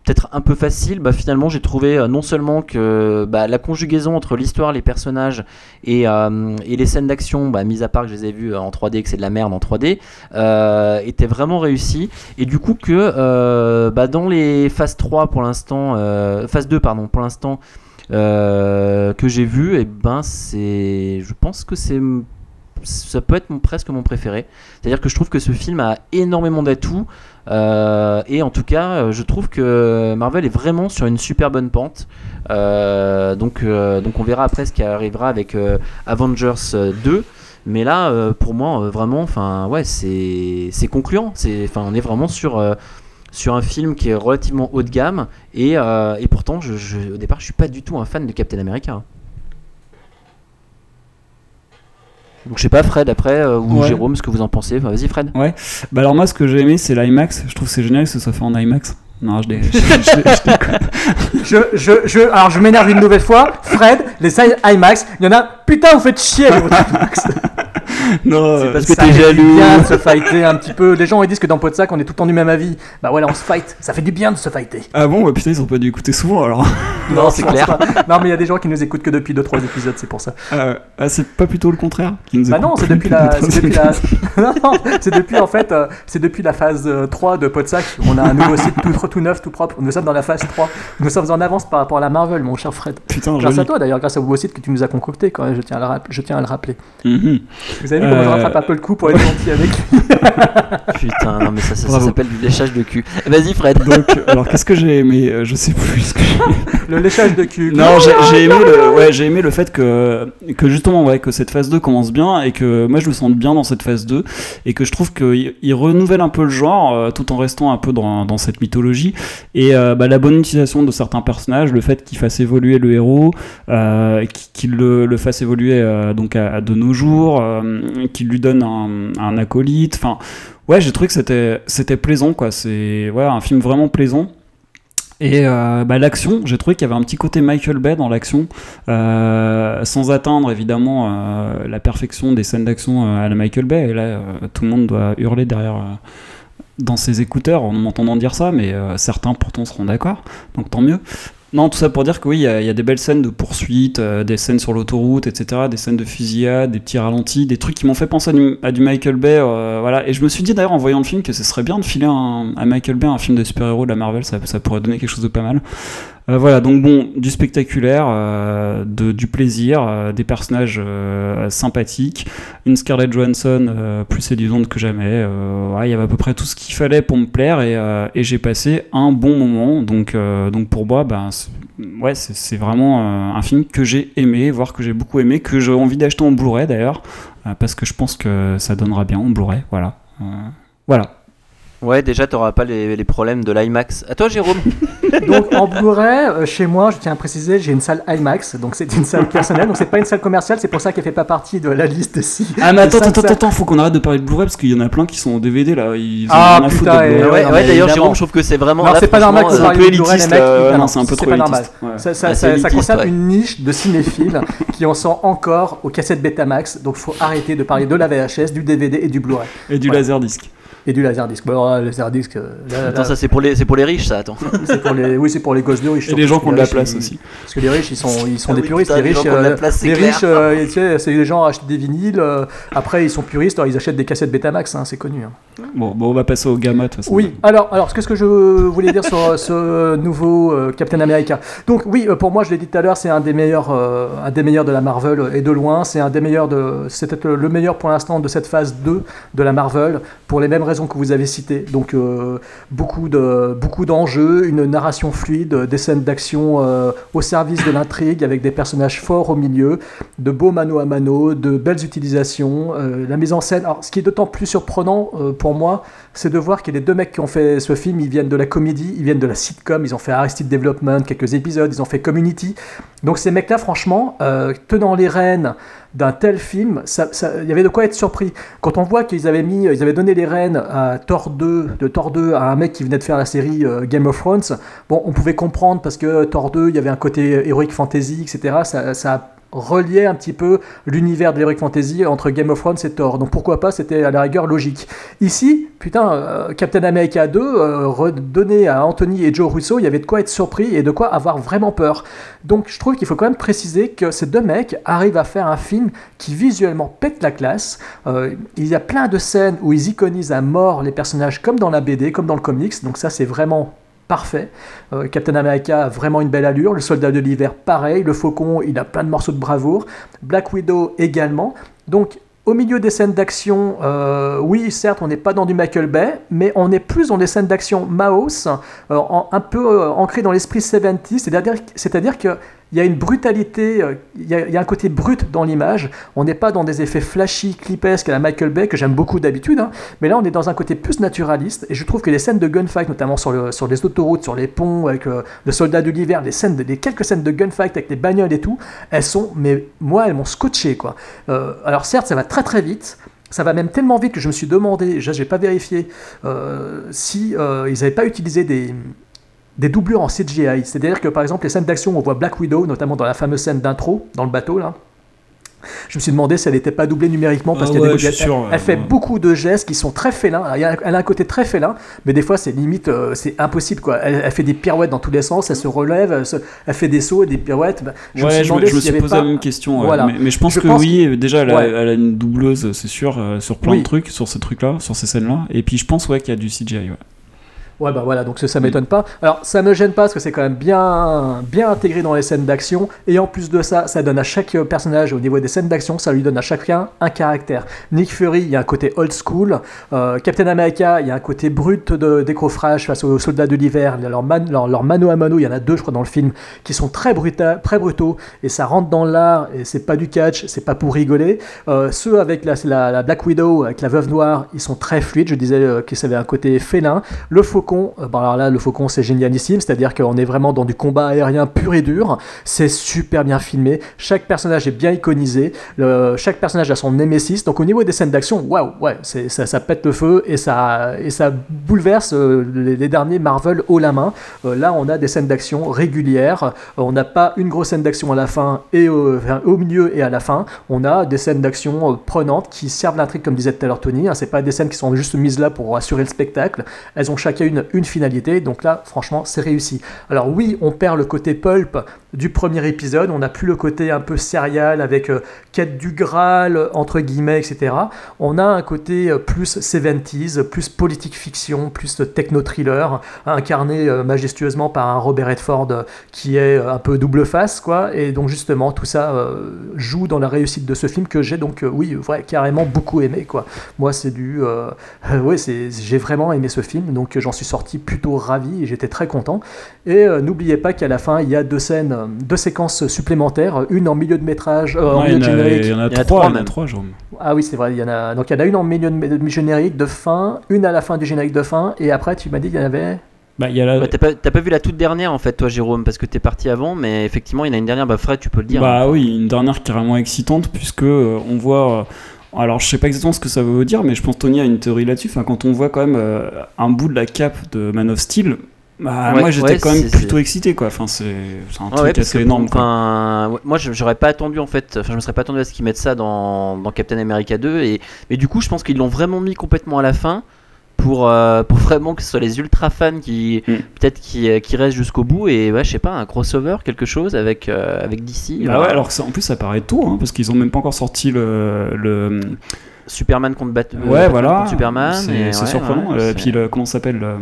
peut-être un peu facile, bah finalement j'ai trouvé euh, non seulement que bah, la conjugaison entre l'histoire, les personnages et, euh, et les scènes d'action, bah, mis à part que je les ai vues en 3D, que c'est de la merde en 3D, euh, était vraiment réussi. Et du coup que euh, bah, dans les phases 3 pour l'instant, euh, phase 2 pardon, pour l'instant, euh, que j'ai vu, et ben c'est, je pense que c'est ça peut être presque mon préféré. C'est-à-dire que je trouve que ce film a énormément d'atouts. Euh, et en tout cas, euh, je trouve que Marvel est vraiment sur une super bonne pente. Euh, donc, donc on verra après ce qui arrivera avec Avengers euh, 2. Mais là, pour moi, vraiment, enfin, ouais, c'est concluant. C'est, enfin, on est vraiment sur sur un film qui est relativement haut de gamme. Et, et pourtant, au départ, je suis pas du tout un fan de Captain America. Donc je sais pas Fred après euh, ou Ouais. Jérôme ce que vous en pensez. Enfin, Vas-y Fred. Ouais. Bah alors moi, ce que j'ai aimé, c'est l'IMAX. Je trouve que c'est génial que ce soit fait en IMAX. Non, je, dé- je, je- je alors je m'énerve une nouvelle fois. Fred, les IMAX, il y en a. Putain, vous faites chier avec votre IMAX. Non, C'est euh, parce que Ça t'es fait du jaloux. bien de se fighter un petit peu. Les gens ils disent que dans Podsac on est tout le temps du même avis. Bah voilà, on se fight. Ça fait du bien de se fighter. Ah bon, bah putain, ils ont pas dû écouter souvent alors. Non, c'est clair. pas. Non, mais il y a des gens qui nous écoutent que depuis 2-3 épisodes, c'est pour ça. Ah, ah, c'est pas plutôt le contraire qui nous Bah non, c'est depuis la, depuis non, non, c'est depuis en fait, euh, c'est depuis la phase euh, 3 de Podsac. On a un nouveau site tout, tout neuf, tout propre. Nous sommes dans la phase 3. Nous sommes en avance par rapport à la Marvel, mon cher Fred. Putain, Grâce à toi d'ailleurs, grâce au beau site que tu nous as concocté, quand même, je tiens à le, rapp- je tiens à le rappeler. Mhm. Vous avez vu comment je rattrape un peu le coup pour être gentil avec lui Putain, non mais ça, ça, s'appelle du léchage de cul. Vas-y Fred. Donc, alors qu'est-ce que j'ai aimé Euh, Je sais plus ce que j'ai Le léchage de cul. Non, j'ai j'ai aimé le, ouais, j'ai aimé le fait que, que justement, ouais, que cette phase 2 commence bien et que moi je me sens bien dans cette phase 2 et que je trouve qu'il il renouvelle un peu le genre euh, tout en restant un peu dans, dans cette mythologie et euh, bah, la bonne utilisation de certains personnages, le fait qu'il fasse évoluer le héros, euh, qu'il qu'il le, le fasse évoluer euh, donc à, à de nos jours, euh, qu'il lui donne un, acolyte, enfin. Ouais, j'ai trouvé que c'était plaisant quoi. C'est ouais, un film vraiment plaisant. Et euh, bah, l'action, j'ai trouvé qu'il y avait un petit côté Michael Bay dans l'action, euh, sans atteindre évidemment euh, la perfection des scènes d'action euh, à la Michael Bay. Et là, euh, tout le monde doit hurler derrière, euh, dans ses écouteurs en m'entendant dire ça, mais euh, certains pourtant seront d'accord, donc tant mieux. Non, tout ça pour dire que oui, il y, a- des belles scènes de poursuite, euh, des scènes sur l'autoroute, etc., des scènes de fusillade, des petits ralentis, des trucs qui m'ont fait penser à du, Michael Bay, euh, voilà. Et je me suis dit d'ailleurs en voyant le film que ce serait bien de filer un- à Michael Bay un film de super-héros de la Marvel, ça pourrait donner quelque chose de pas mal. Euh, voilà, donc bon, du spectaculaire, euh, du plaisir, euh, des personnages sympathiques, une Scarlett Johansson plus séduisante que jamais. il y avait à peu près tout ce qu'il fallait pour me plaire et, j'ai passé un bon moment. Donc, pour moi, ben, c'est- vraiment un film que j'ai aimé, voire que j'ai beaucoup aimé, que j'ai envie d'acheter en Blu-ray d'ailleurs, parce que je pense que ça donnera bien en Blu-ray. Voilà. Voilà. Ouais, déjà, t'auras pas les, les problèmes de l'IMAX. À toi, Jérôme Donc en Blu-ray, euh, chez moi, je tiens à préciser, j'ai une salle IMAX, donc c'est une salle personnelle, donc c'est pas une salle commerciale, c'est pour ça qu'elle fait pas partie de la liste ici. Ah mais attends, attends, salles- attends, faut qu'on arrête de parler de Blu-ray parce qu'il y en a plein qui sont en DVD là. Ils en Ah, foutre putain, de et ouais, Ouais, d'ailleurs. Jérôme, je trouve que c'est vraiment. Non, c'est pas normal que euh, un peu élitiste, là, ouais, non, c'est un peu trop pas normal. élitiste. Ça, concerne une niche de cinéphiles qui en sont encore aux cassettes Betamax, donc faut arrêter de parler de la VHS, du DVD et du Blu-ray. Et du. Laserdisc. Et du Laserdisc. Bon, euh, Laserdisc, euh, là, Attends, ça c'est pour les c'est pour les riches ça. Attends. c'est pour les, oui, c'est pour les gosses de riches. Et les gens qui ont de la place ils- aussi. Parce que les riches, ils sont, ils sont Ah des oui, puristes. putain, les riches, euh, place, les clair. riches euh, tu sais, c'est les gens achètent des vinyles. euh, après, ils sont puristes, alors ils achètent des cassettes Betamax, hein, c'est connu. hein. Bon, bon, on va passer au gamma de toute façon. Oui, alors, alors qu'est-ce que je voulais dire sur ce nouveau euh, Captain America? Donc oui, pour moi, je l'ai dit tout à l'heure, c'est un des meilleurs, euh, un des meilleurs de la Marvel et de loin. C'est un des meilleurs de, c'est peut-être le meilleur pour l'instant de cette phase 2 de la Marvel pour les mêmes raisons que vous avez citées. Donc euh, beaucoup de, beaucoup d'enjeux, une narration fluide, des scènes d'action euh, au service de l'intrigue avec des personnages forts au milieu, de beaux mano à mano, de belles utilisations, euh, la mise en scène. Alors, ce qui est d'autant plus surprenant pour moi, c'est de voir que les deux mecs qui ont fait ce film, ils viennent de la comédie, ils viennent de la sitcom, ils ont fait Arrested Development, quelques épisodes, ils ont fait Community. Donc ces mecs-là, franchement, tenant les rênes d'un tel film, il y avait de quoi être surpris. Quand on voit qu'ils avaient mis, ils avaient donné les rênes à Thor 2, de Thor 2 à un mec qui venait de faire la série euh, Game of Thrones, bon, on pouvait comprendre parce que Thor 2, il y avait un côté heroic fantasy, etc. Ça, ça reliait un petit peu l'univers de l'heroic fantasy entre Game of Thrones et Thor. Donc pourquoi pas, c'était à la rigueur logique. Ici, putain, euh, Captain America 2, euh, redonné à Anthony et Joe Russo, il y avait de quoi être surpris et de quoi avoir vraiment peur. Donc je trouve qu'il faut quand même préciser que ces deux mecs arrivent à faire un film qui visuellement pète la classe. Euh, il y a plein de scènes où ils iconisent à mort les personnages comme dans la BD, comme dans le comics. Donc ça c'est vraiment parfait. Euh, Captain America a vraiment une belle allure. Le soldat de l'hiver, pareil. Le faucon, il a plein de morceaux de bravoure. Black Widow également. Donc, au milieu des scènes d'action, euh, oui, certes, on n'est pas dans du Michael Bay, mais on est plus dans des scènes d'action Maos, euh, un peu ancrées dans l'esprit 70, c'est-à-dire, c'est-à-dire qu'il y a une brutalité, euh, il y, a- il un côté brut dans l'image. On n'est pas dans des effets flashy, clipesques à la Michael Bay, que j'aime beaucoup d'habitude, hein, mais là, on est dans un côté plus naturaliste, et je trouve que les scènes de gunfight, notamment sur, sur les autoroutes, sur les ponts, avec euh, le soldat de l'hiver, les, quelques scènes de gunfight avec les bagnoles et tout, elles sont, mais moi, elles m'ont scotché, quoi. Euh, alors certes, ça va très très vite. Ça va même tellement vite que je me suis demandé, je n'ai pas vérifié, euh, si euh, ils n'avaient pas utilisé des, des doublures en CGI. C'est-à-dire que par exemple, les scènes d'action on voit Black Widow, notamment dans la fameuse scène d'intro, dans le bateau là, je me suis demandé si elle n'était pas doublée numériquement parce Ah qu'elle ouais, elle- elle, fait ouais. beaucoup de gestes qui sont très félins. Elle a un côté très félin, mais des fois c'est limite, euh, c'est impossible quoi. Elle, elle fait des pirouettes dans tous les sens, elle se relève, elle, se- elle fait des sauts et des pirouettes. Bah, je me suis demandé je posé pas- la même question. Voilà. Mais, mais je pense Je que pense oui, déjà, elle a, une doubleuse, c'est sûr, euh, sur plein Oui. de trucs, sur ces trucs-là, sur ces scènes-là. Et puis je pense ouais, qu'il y a du CGI. Ouais. Bah voilà, donc ça, ça m'étonne pas. Alors, ça me gêne pas parce que c'est quand même bien, bien intégré dans les scènes d'action. Et en plus de ça, ça donne à chaque euh, personnage, au niveau des scènes d'action, ça lui donne à chacun un caractère. Nick Fury, il y a un côté old school. Euh, Captain America, il y a un côté brut de décroffrage face aux soldats de l'hiver. Leur, man- leur, leur mano à mano, il y en a deux, je crois, dans le film, qui sont très, bruta- très brutaux. Et ça rentre dans l'art, et c'est pas du catch, c'est pas pour rigoler. Euh, ceux avec la, la- la Black Widow, avec la veuve noire, ils sont très fluides. Je disais euh, que ça avait un côté félin. Le Faucon, Euh, là, le Faucon, c'est génialissime, c'est-à-dire qu'on est vraiment dans du combat aérien pur et dur. C'est super bien filmé. Chaque personnage est bien iconisé. Chaque personnage a son némésis. Donc, au niveau des scènes d'action, waouh, ouais, ça, pète le feu et ça, bouleverse euh, les, derniers Marvel haut la main. Euh, là, on a des scènes d'action régulières. On n'a pas une grosse scène d'action à la fin et au, milieu et à la fin. On a des scènes d'action prenantes qui servent l'intrigue, comme disait tout à l'heure Tony. Hein, c'est pas des scènes qui sont juste mises là pour assurer le spectacle. Elles ont chacune une, une finalité. Donc là, franchement, c'est réussi. Alors oui, on perd le côté pulp du premier épisode. On n'a plus le côté un peu serial avec euh, quête du Graal, entre guillemets, etc. On a un côté euh, plus 70s, plus politique fiction, plus techno-thriller, incarné euh, majestueusement par un Robert Redford qui est un peu double face, quoi. Et donc justement, tout ça joue dans la réussite de ce film que j'ai donc, oui, ouais, carrément beaucoup aimé, quoi. Moi, c'est du... c'est, j'ai vraiment aimé ce film, donc j'en suis sorti plutôt ravi et j'étais très content. Et n'oubliez pas qu'à la fin, il y a deux scènes, deux séquences supplémentaires, une en milieu de métrage, euh, en Ouais, il y milieu en de a- générique. il y en a Il y en a trois, même. trois, Jérôme. Ah oui, c'est vrai, il y en a. Donc il y en a une en milieu de, de générique de fin, une à la fin du générique de fin, et après tu m'as dit qu'il y en avait. Bah, il y a la... T'as pas, vu la toute dernière en fait, toi, Jérôme, parce que t'es parti avant, mais effectivement, il y en a une dernière. Bah, Fred, tu peux le dire. Bah hein. oui, une dernière carrément excitante puisque euh, on voit. euh, alors je sais pas exactement ce que ça veut dire, mais je pense que Tony a une théorie là-dessus. Enfin, quand on voit quand même euh, un bout de la cape de Man of Steel, bah, Ouais, moi j'étais ouais, quand même plutôt excité quoi. Enfin, c'est un truc ouais, assez énorme. quoi. enfin, moi, j'aurais pas attendu en fait. Enfin, je me serais pas attendu à ce qu'ils mettent ça dans, dans Captain America 2. Et, mais du coup, je pense qu'ils l'ont vraiment mis complètement à la fin pour, euh, pour vraiment que ce soit les ultra fans qui Mm. peut-être qui, euh, qui restent jusqu'au bout. Et ouais, je sais pas, un crossover, quelque chose avec euh, avec DC. Bah ouais, alors que ça, en plus ça paraît tôt, hein, parce qu'ils ont même pas encore sorti le. le... Superman contre euh, Ouais, Batman voilà. contre Superman. C'est ouais, surprenant. ouais, Euh, puis le, comment s'appelle le, euh,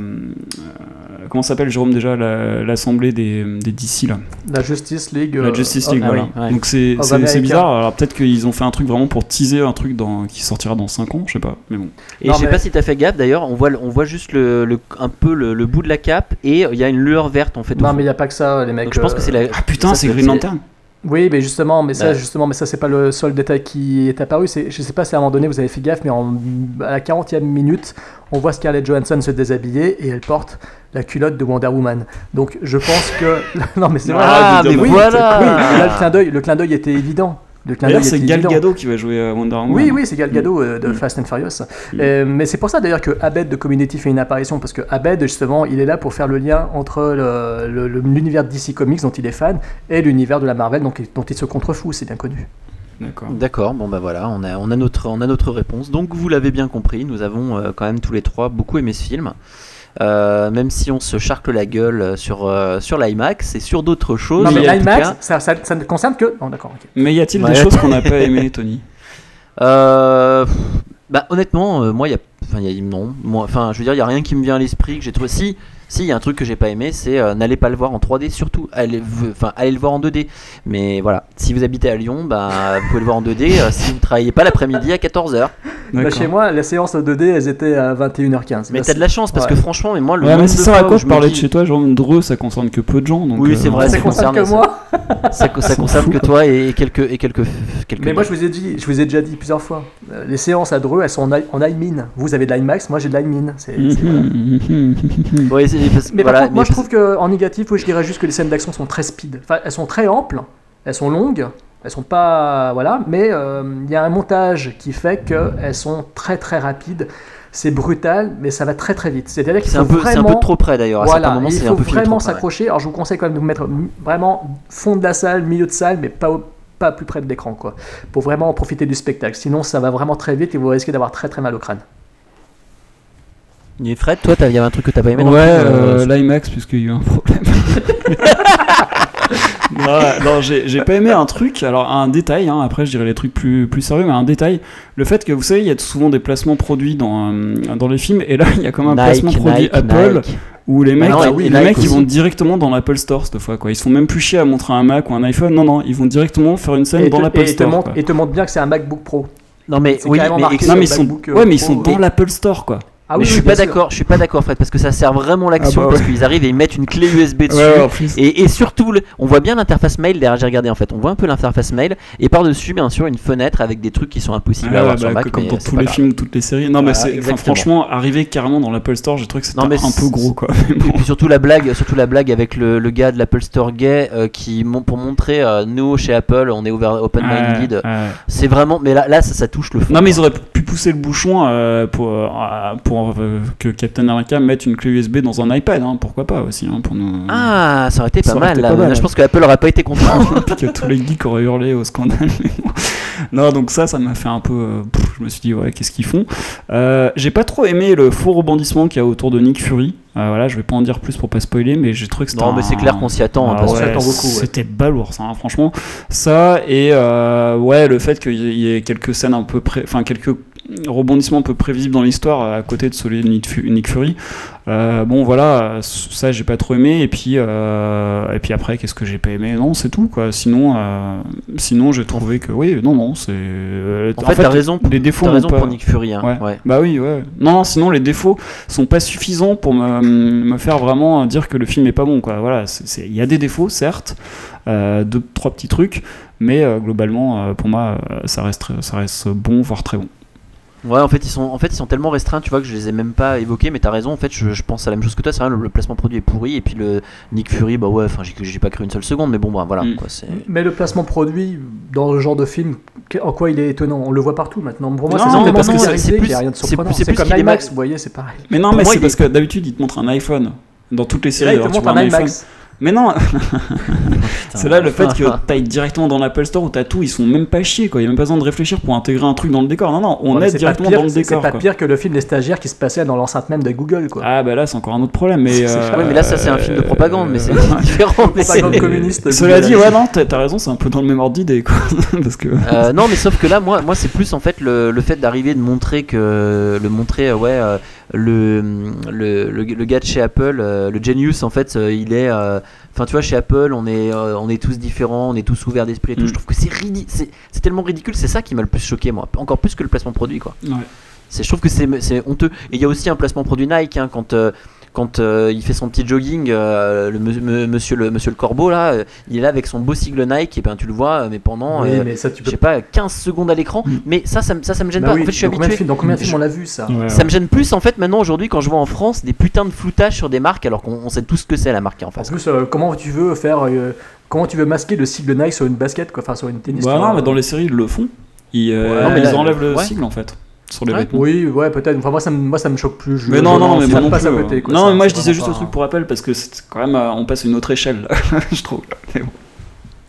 Comment s'appelle Jérôme déjà la- l'assemblée des, des DC là? La Justice League. La Justice League, voilà. oui, ouais. Donc c'est bizarre. Alors peut-être qu'ils ont fait un truc vraiment pour teaser un truc dans, qui sortira dans 5 ans, je sais pas. Mais bon. Et Non, je sais mais- pas si t'as fait gaffe d'ailleurs, on voit, on voit juste le, le- un peu le, le bout de la cape et il y a une lueur verte en fait. Non, mais il n'y a pas que ça, les mecs. Donc je pense euh, que c'est la. Ah putain, c'est Green Lantern Oui, mais justement, mais ça, Bah. justement, mais ça, c'est pas le seul détail qui est apparu. C'est, je sais pas si à un moment donné vous avez fait gaffe, mais en, à la 40e minute, on voit Scarlett Johansson se déshabiller et elle porte la culotte de Wonder Woman. Donc, je pense que non, mais c'est vrai. Ah, mais oui, voilà Oui, là, le clin d'œil, le clin d'œil était évident. Le clin D'ailleurs, d'œil c'est Gal. Gadot qui va jouer euh, Wonder Woman. Oui, oui, c'est Gal Gadot euh, de Mm. Fast and Furious. Euh, mais c'est pour ça d'ailleurs que Abed de Community fait une apparition, parce que Abed, justement, il est là pour faire le lien entre l'univers de DC Comics dont il est fan et l'univers de la Marvel donc, dont il se contrefout, c'est bien connu. D'accord. D'accord, bon bah voilà, on a, on a, notre, on a notre réponse. Donc vous l'avez bien compris, nous avons euh, quand même tous les trois beaucoup aimé ce film. Euh, même si on se charcle la gueule euh, sur, euh, sur l'IMAX et sur d'autres choses. Non, mais l'IMAX, cas, ça, ça- ça ne concerne que. Non, d'accord. Mais y a-t-il Ouais. des choses qu'on n'a pas aimées, Tony? Euh, bah honnêtement, euh, moi, il y a, enfin, il y a, non, moi, enfin, je veux dire, il y a rien qui me vient à l'esprit que j'ai trouvé. Si, si, il y a un truc que j'ai pas aimé, c'est euh, n'allez pas le voir en 3D, surtout, allez, enfin, allez le voir en 2D. Mais voilà, si vous habitez à Lyon, bah, vous pouvez le voir en 2D. euh, si vous travaillez pas l'après-midi à 14h. Bah, chez moi, les séances 2D, elles étaient à 21h15. Mais t'as de la chance parce ouais. que franchement, mais moi, le Ouais, mais c'est ça à fois quoi où je parlais de chez toi, Jérôme Dreux, ça concerne que peu de gens. Donc, Oui, euh, c'est vrai, ça concerne que moi. Ça, ça concerne que toi et quelques et quelques quelques. Mais moi, je vous ai dit, je vous ai déjà dit plusieurs fois, les séances à Dreux, elles sont en, I- en IMIN. Vous avez de l'IMAX, moi j'ai de l'IMIN. C'est, parce- Mais voilà, par contre, moi mais je trouve qu'en négatif, oui, je dirais juste que les scènes d'action sont très speed. Enfin, elles sont très amples, elles sont longues, elles sont pas. Voilà, mais euh, il y a un montage qui fait qu'elles sont très très rapides. C'est brutal, mais ça va très très vite. C'est-à-dire qu'il c'est faut un peu c'est un vraiment. peu trop près d'ailleurs. À Voilà, certains moments, il faut un peu vraiment s'accrocher. Alors je vous conseille quand même de vous mettre vraiment fond de la salle, milieu de salle, mais pas, au- pas plus près de l'écran, quoi. Pour vraiment profiter du spectacle. Sinon, ça va vraiment très vite et vous risquez d'avoir très très mal au crâne. Et Fred, toi, il y avait un truc que t'as pas aimé Ouais, plus, euh, euh, l'IMAX, puisqu'il y a eu un problème. non, non, j'ai j'ai pas aimé un truc, alors un détail, hein, après je dirais les trucs plus, plus sérieux, mais un détail, le fait que vous savez, il y a souvent des placements produits dans, euh, dans les films, et là il y a comme un Nike, placement produit Nike, Apple, Nike. où les mecs, non, ah oui, les mecs ils vont directement dans l'Apple Store cette fois, quoi. Ils se font même plus chier à montrer un Mac ou un iPhone, non, non, ils vont directement faire une scène Et dans te, l'Apple te Store. montre, quoi. et te montre bien que c'est un MacBook Pro. Non mais oui, mais Non, mais ils sont, euh, ouais, mais ils sont dans l'Apple Store, quoi. Ah mais oui, je suis pas d'accord, je suis pas d'accord Fred parce que ça sert vraiment l'action Ah bah parce qu'ils arrivent et ils mettent une clé USB dessus Ouais, et, et surtout le- on voit bien l'interface mail derrière j'ai regardé en fait, on voit un peu l'interface mail et par dessus bien sûr une fenêtre avec des trucs qui sont impossibles à avoir ouais, sur bah, Mac comme mais dans tous les grave. films, toutes les séries. Non, mais c'est, franchement, arriver carrément dans l'Apple Store, j'ai trouvé que c'était un peu gros, quoi. Et puis surtout la blague, surtout la blague avec le, le gars de l'Apple Store gay euh, qui pour montrer euh, nous chez Apple on est ouvert open minded. C'est vraiment mais là là ça, ça touche le fond. Non, mais ils auraient pu pousser le bouchon euh, pour, euh, euh, que Captain America mette une clé USB dans un iPad, hein, pourquoi pas aussi, hein, pour nous. Ah, ça aurait été Ça pas aurait mal été là. pas mal, Je pense que Apple aurait pas été content. Puis que tous les geeks auraient hurlé au scandale. non, donc ça, ça m'a fait un peu. euh, pff, je me suis dit, ouais, qu'est-ce qu'ils font? Euh, J'ai pas trop aimé le faux rebondissement qu'il y a autour de Nick Fury. Euh, voilà, je vais pas en dire plus pour pas spoiler, mais j'ai trouvé que c'était. Non, mais c'est un- clair qu'on s'y attend, Ah ouais, s'y attend beaucoup, ouais. C'était balourd, ça, hein, franchement. Ça, et euh, ouais, le fait qu'il y ait quelques scènes un peu. pré- Enfin, quelques rebondissements un peu prévisibles dans l'histoire à côté de celui de Nick Fu- Nick Fury. Euh, bon voilà, ça j'ai pas trop aimé et puis euh, et puis après qu'est-ce que j'ai pas aimé? Non c'est tout quoi. Sinon euh, sinon j'ai trouvé que oui non non c'est euh, En fait, t'as raison. les défauts n'ont raison pas- pour Nick Fury. hein, Ouais. ouais. Bah oui, ouais. Non, non, sinon les défauts sont pas suffisants pour me, me faire vraiment dire que le film est pas bon, quoi. Voilà, il y a des défauts, certes, deux, trois petits trucs, mais globalement, pour moi, ça reste, ça reste bon, voire très bon. Ouais, en fait, ils sont, en fait, ils sont tellement restreints, tu vois, que je les ai même pas évoqués. Mais t'as raison, en fait, je, je pense à la même chose que toi. C'est vrai, le, le placement produit est pourri. Et puis le Nick Fury, bah ouais, enfin, j'ai pas cru une seule seconde. Mais bon, bah voilà, Mm. quoi. Mais le placement produit dans le genre de film, en quoi il est étonnant? On le voit partout maintenant. Pour moi, c'est parce que c'est- plus- c'est- comme qu'il est IMAX, mal- vous voyez, c'est pareil. Mais non, mais c'est il parce est- que d'habitude, ils te montrent un iPhone. Dans toutes les séries, il tu montre vois un un iPhone. Mais non, c'est là le fait que t'ailles directement dans l'Apple Store où t'as tout, ils sont même pas chiés quoi. Il y a même pas besoin de réfléchir pour intégrer un truc dans le décor. Non, non, on Ouais, est directement pire- dans le décor. C'est pas quoi. pire que le film Les Stagiaires qui se passait dans l'enceinte même de Google, quoi. Ah bah là c'est encore un autre problème. Mais, euh, Ouais, mais là, ça, c'est un film de propagande. Mais c'est euh, différent. mais c'est- Propagande communiste. Cela Google. dit, ouais, non, t'as raison, c'est un peu dans le même ordre d'idée, quoi. Parce que. Euh, non, mais sauf que là, moi, moi c'est plus en fait le, le fait d'arriver de montrer que le montrer, euh, ouais, euh, le, le, le, le gars de chez Apple, euh, le genius, en fait, euh, il est, euh, enfin, tu vois, chez Apple, on est, euh, on est tous différents, on est tous ouverts d'esprit et tout. Mm. Je trouve que c'est tellement ridicule, c'est ça qui m'a le plus choqué, moi, encore plus que le placement produit, quoi. Ouais. Je trouve que c'est, c'est honteux. Et il y a aussi un placement produit Nike hein, quand. euh, quand euh, il fait son petit jogging, euh, le me- monsieur, le monsieur le corbeau là, euh, il est là avec son beau sigle Nike et ben tu le vois, euh, mais pendant Oui, euh, mais ça, tu je sais pas 15 secondes à l'écran. Mm. Mais ça, ça, me- ça, ça me gêne Bah pas. oui, en fait, je suis dans habitué. Dans combien de films on l'a vu, ça Ouais, Ça ouais. me gêne plus en fait maintenant aujourd'hui quand je vois en France des putains de floutages sur des marques alors qu'on on sait tous ce que c'est la marque en En face. plus, euh, comment tu veux faire. euh, comment tu veux masquer le sigle Nike sur une basket, quoi Enfin, sur une tennis Bah non, mais dans les séries, ils le font. Ils, euh, Ouais, non, mais ils là, enlèvent le ouais. sigle en fait. Sur les Ouais. vêtements. Oui, ouais, peut-être. Enfin, moi, ça me, moi, ça me choque plus. Je- Mais non, je- non, mais ça moi non plus. côté, quoi. non, Ça, mais moi je disais juste pas ce truc un- pour rappel parce que c'est quand même, euh, on passe à une autre échelle, je trouve. Mais bon.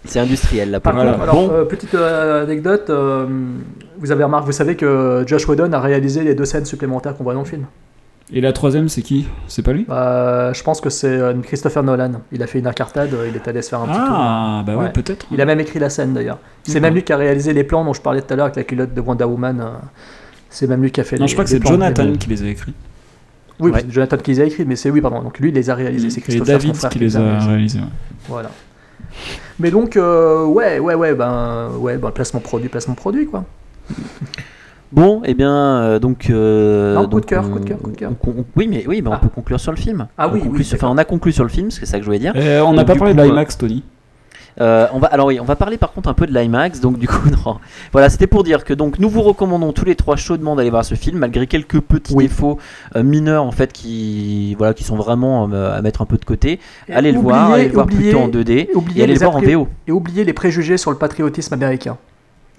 C'est industriel là. Par Voilà. contre, alors, Bon, euh, petite euh, anecdote, euh, vous avez remarqué, vous savez que Josh Whedon a réalisé les deux scènes supplémentaires qu'on voit dans le film. Et la troisième, c'est qui? C'est pas lui? Euh, je pense que c'est Christopher Nolan. Il a fait une incartade, il est allé se faire un petit tour. Ah, bah ouais, Ouais. peut-être. Il a même écrit la scène d'ailleurs. C'est même lui qui a réalisé les plans dont je parlais tout à l'heure avec la culotte de Wonder Woman. C'est même lui qui a fait Non, les je crois que c'est Jonathan qui les a écrits. Oui, Ouais. c'est Jonathan qui les a écrits, mais c'est oui, pardon. Donc lui, il les a réalisés. C'est Christopher David qui les a réalisés. ouais. Voilà. Mais donc, euh, ouais, ouais, ouais, ben, ouais, ben, placement produit, placement produit, quoi. bon, et bien euh, donc. euh, Non, coup de cœur, on- coup de cœur, coup de cœur. on- on- oui, mais oui, mais Ah. on peut conclure sur le film. Ah On oui, conclut oui, sur- enfin, on a conclu sur le film, c'est ça que je voulais dire. Euh, on n'a pas parlé coup, de l'IMAX, Tony. Euh, on va, alors oui, on va parler par contre un peu de l'IMAX. Donc du coup, non. Voilà, c'était pour dire que donc nous vous recommandons tous les trois chaudement d'aller voir ce film, malgré quelques petits Oui. défauts euh, mineurs en fait qui, voilà, qui sont vraiment euh, à mettre un peu de côté. Et allez le voir, allez le voir plutôt en 2D oubliez et allez le voir en VO. Et oubliez les préjugés sur le patriotisme américain.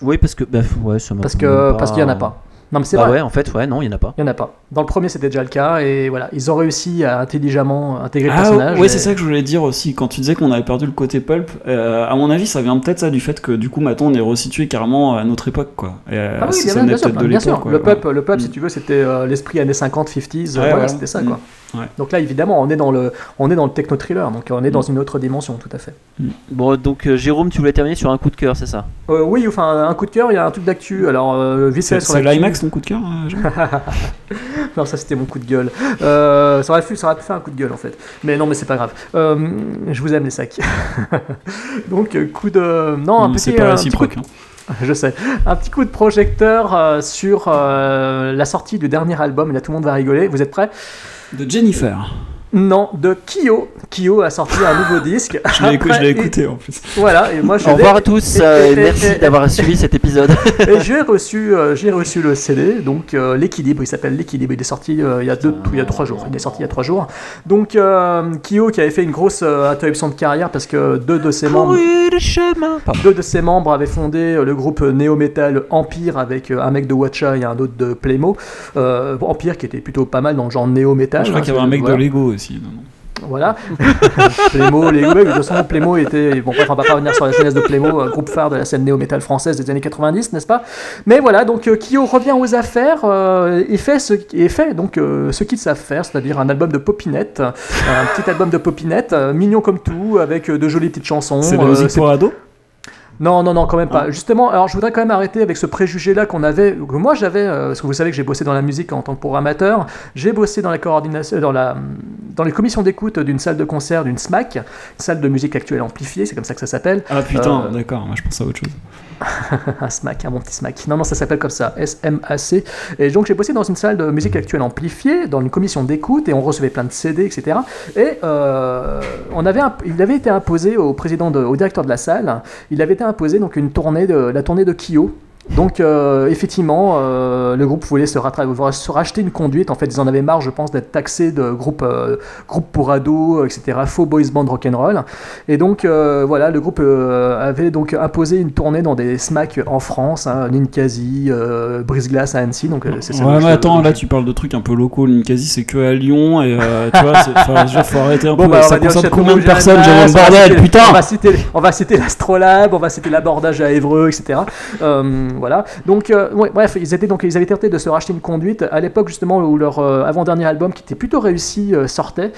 Oui, parce que bah, ouais, ça m'a Parce même que pas- parce qu'il y en a pas. Non, mais c'est Bah vrai. ouais, en fait, ouais, non, il y en a pas. Il y en a pas. Dans le premier, c'était déjà le cas, et voilà, ils ont réussi à intelligemment intégrer le Ah personnage. ouais, et- c'est ça que je voulais dire aussi. Quand tu disais qu'on avait perdu le côté pulp, euh, à mon avis, ça vient peut-être ça du fait que du coup, maintenant, on est resitué carrément à notre époque, quoi. Et, euh, Ah oui, bien, venait bien sûr, de bien sûr. quoi. Le peuple, le Mm. si tu veux, c'était euh, l'esprit années 50, 50s. euh, Ouais, voilà, voilà. c'était ça, Mm. quoi. Ouais. Donc là, évidemment, on est dans le, on est dans le techno thriller, donc on est dans une autre dimension, tout à fait. Bon, donc euh, Jérôme, tu voulais terminer sur un coup de cœur, c'est ça? Euh, oui, enfin, un coup de cœur, il y a un truc d'actu. Alors, euh, vite C'est fait sur l'IMAX ton coup de cœur euh, Non, ça c'était mon coup de gueule. Euh, ça, aurait pu, ça aurait pu faire un coup de gueule en fait. Mais non, mais c'est pas grave. Euh, je vous aime les sacs. Donc, coup de. Non, un Non, petit. Pas un petit hein. Je sais. Un petit coup de projecteur euh, sur euh, la sortie du dernier album, et là tout le monde va rigoler. Vous êtes prêts? De Jennifer. Non, de Kyo. Kyo a sorti un nouveau disque. Je l'ai écou- je Après, l'ai et- écouté en plus. Voilà, et moi je Au revoir à tous et- euh, et- et et- merci d'avoir suivi cet épisode. Et j'ai reçu, euh, j'ai reçu le CD, donc euh, l'équilibre, il s'appelle l'équilibre, il est sorti euh, il y a deux, il y a trois jours, il est sorti il y a trois jours. Donc euh, Kyo qui avait fait une grosse euh, interruption de carrière parce que deux de ses membres, deux de ses membres avaient fondé le groupe néo-metal Empire avec un mec de Watcha et un autre de Playmo. Euh, Empire qui était plutôt pas mal dans le genre néo-metal. Je crois hein, qu'il y avait un mec voilà. de Lego aussi. Non, non. Voilà. Playmo, les ouais, de toute façon, Playmo était. Bon, bref, on va pas revenir sur la jeunesse de Playmo, un groupe phare de la scène néo-metal française des années 90, n'est-ce pas? Mais voilà, donc euh, Kyo revient aux affaires euh, et fait ce et fait donc euh, ce qu'ils savent faire, c'est-à-dire un album de popinette, un petit album de popinette, euh, mignon comme tout, avec euh, de jolies petites chansons. C'est de la Euh, musique c'est- pour ados? Non, non, non, quand même pas. Justement, alors je voudrais quand même arrêter avec ce préjugé-là qu'on avait, que moi j'avais, euh, parce que vous savez que j'ai bossé dans la musique en tant que programmateur, j'ai bossé dans la coordination, dans la, dans les commissions d'écoute d'une salle de concert, d'une SMAC, une salle de musique actuelle amplifiée, c'est comme ça que ça s'appelle. Ah putain, Euh, d'accord, moi je pense à autre chose. un SMAC, un bon petit SMAC. Non, non, ça s'appelle comme ça, S-M-A-C. Et donc j'ai bossé dans une salle de musique actuelle amplifiée, dans une commission d'écoute, et on recevait plein de CD, etc. Et euh, on avait, il avait été imposé au président, de- au directeur de la salle, il avait été imposé donc une tournée de la tournée de Kyo. Donc euh, effectivement, euh, le groupe voulait se, racheter une conduite. En fait, ils en avaient marre, je pense, d'être taxés de groupe, euh, groupe pour ados, etc. Faux boys band rock'n'roll. Et donc euh, voilà, le groupe euh, avait donc imposé une tournée dans des SMAC en France, hein, Ninkasi, euh, Brise-Glace à Annecy. Donc euh, c'est ça. Ouais, mais attends, là tu parles de trucs un peu locaux. Ninkasi c'est que à Lyon et euh, tu vois, déjà, faut arrêter un Bon, peu. bah, ça concerne combien de personnes, j'ai Masse, on va bordel, citer- putain on va citer, on va citer l'Astrolabe, on va citer l'abordage à Évreux, etc. Voilà. Donc, euh, bref, ils étaient donc ils avaient tenté de se racheter une conduite à l'époque justement où leur euh, avant-dernier album, qui était plutôt réussi, euh, sortait.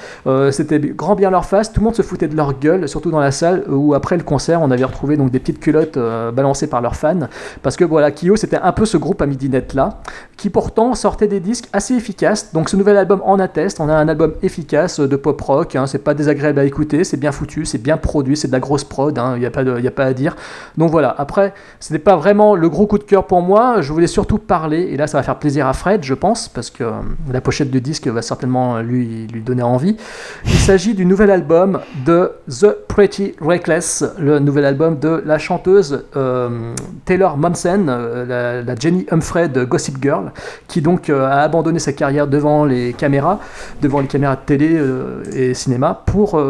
C'était grand bien leur face. Tout le monde se foutait de leur gueule, surtout dans la salle où après le concert, on avait retrouvé donc des petites culottes balancées par leurs fans, parce que voilà, Kyo, c'était un peu ce groupe à midinette là, qui pourtant sortait des disques assez efficaces. Donc ce nouvel album en atteste. On a un album efficace de pop rock. hein. c'est pas désagréable à écouter, c'est bien foutu, c'est bien produit, c'est de la grosse prod. Il n'y a pas a pas à dire. Donc voilà. Après, ce n'est pas vraiment le gros coup de cœur pour moi. Je voulais surtout parler, et là ça va faire plaisir à Fred, je pense, parce que euh, la pochette du disque va certainement euh, lui donner envie. Il s'agit du nouvel album de The Pretty Reckless, le nouvel album de la chanteuse euh, Taylor Momsen, la, Jenny Humphrey de Gossip Girl, qui donc a abandonné sa carrière devant les caméras, devant les caméras de télé et cinéma, pour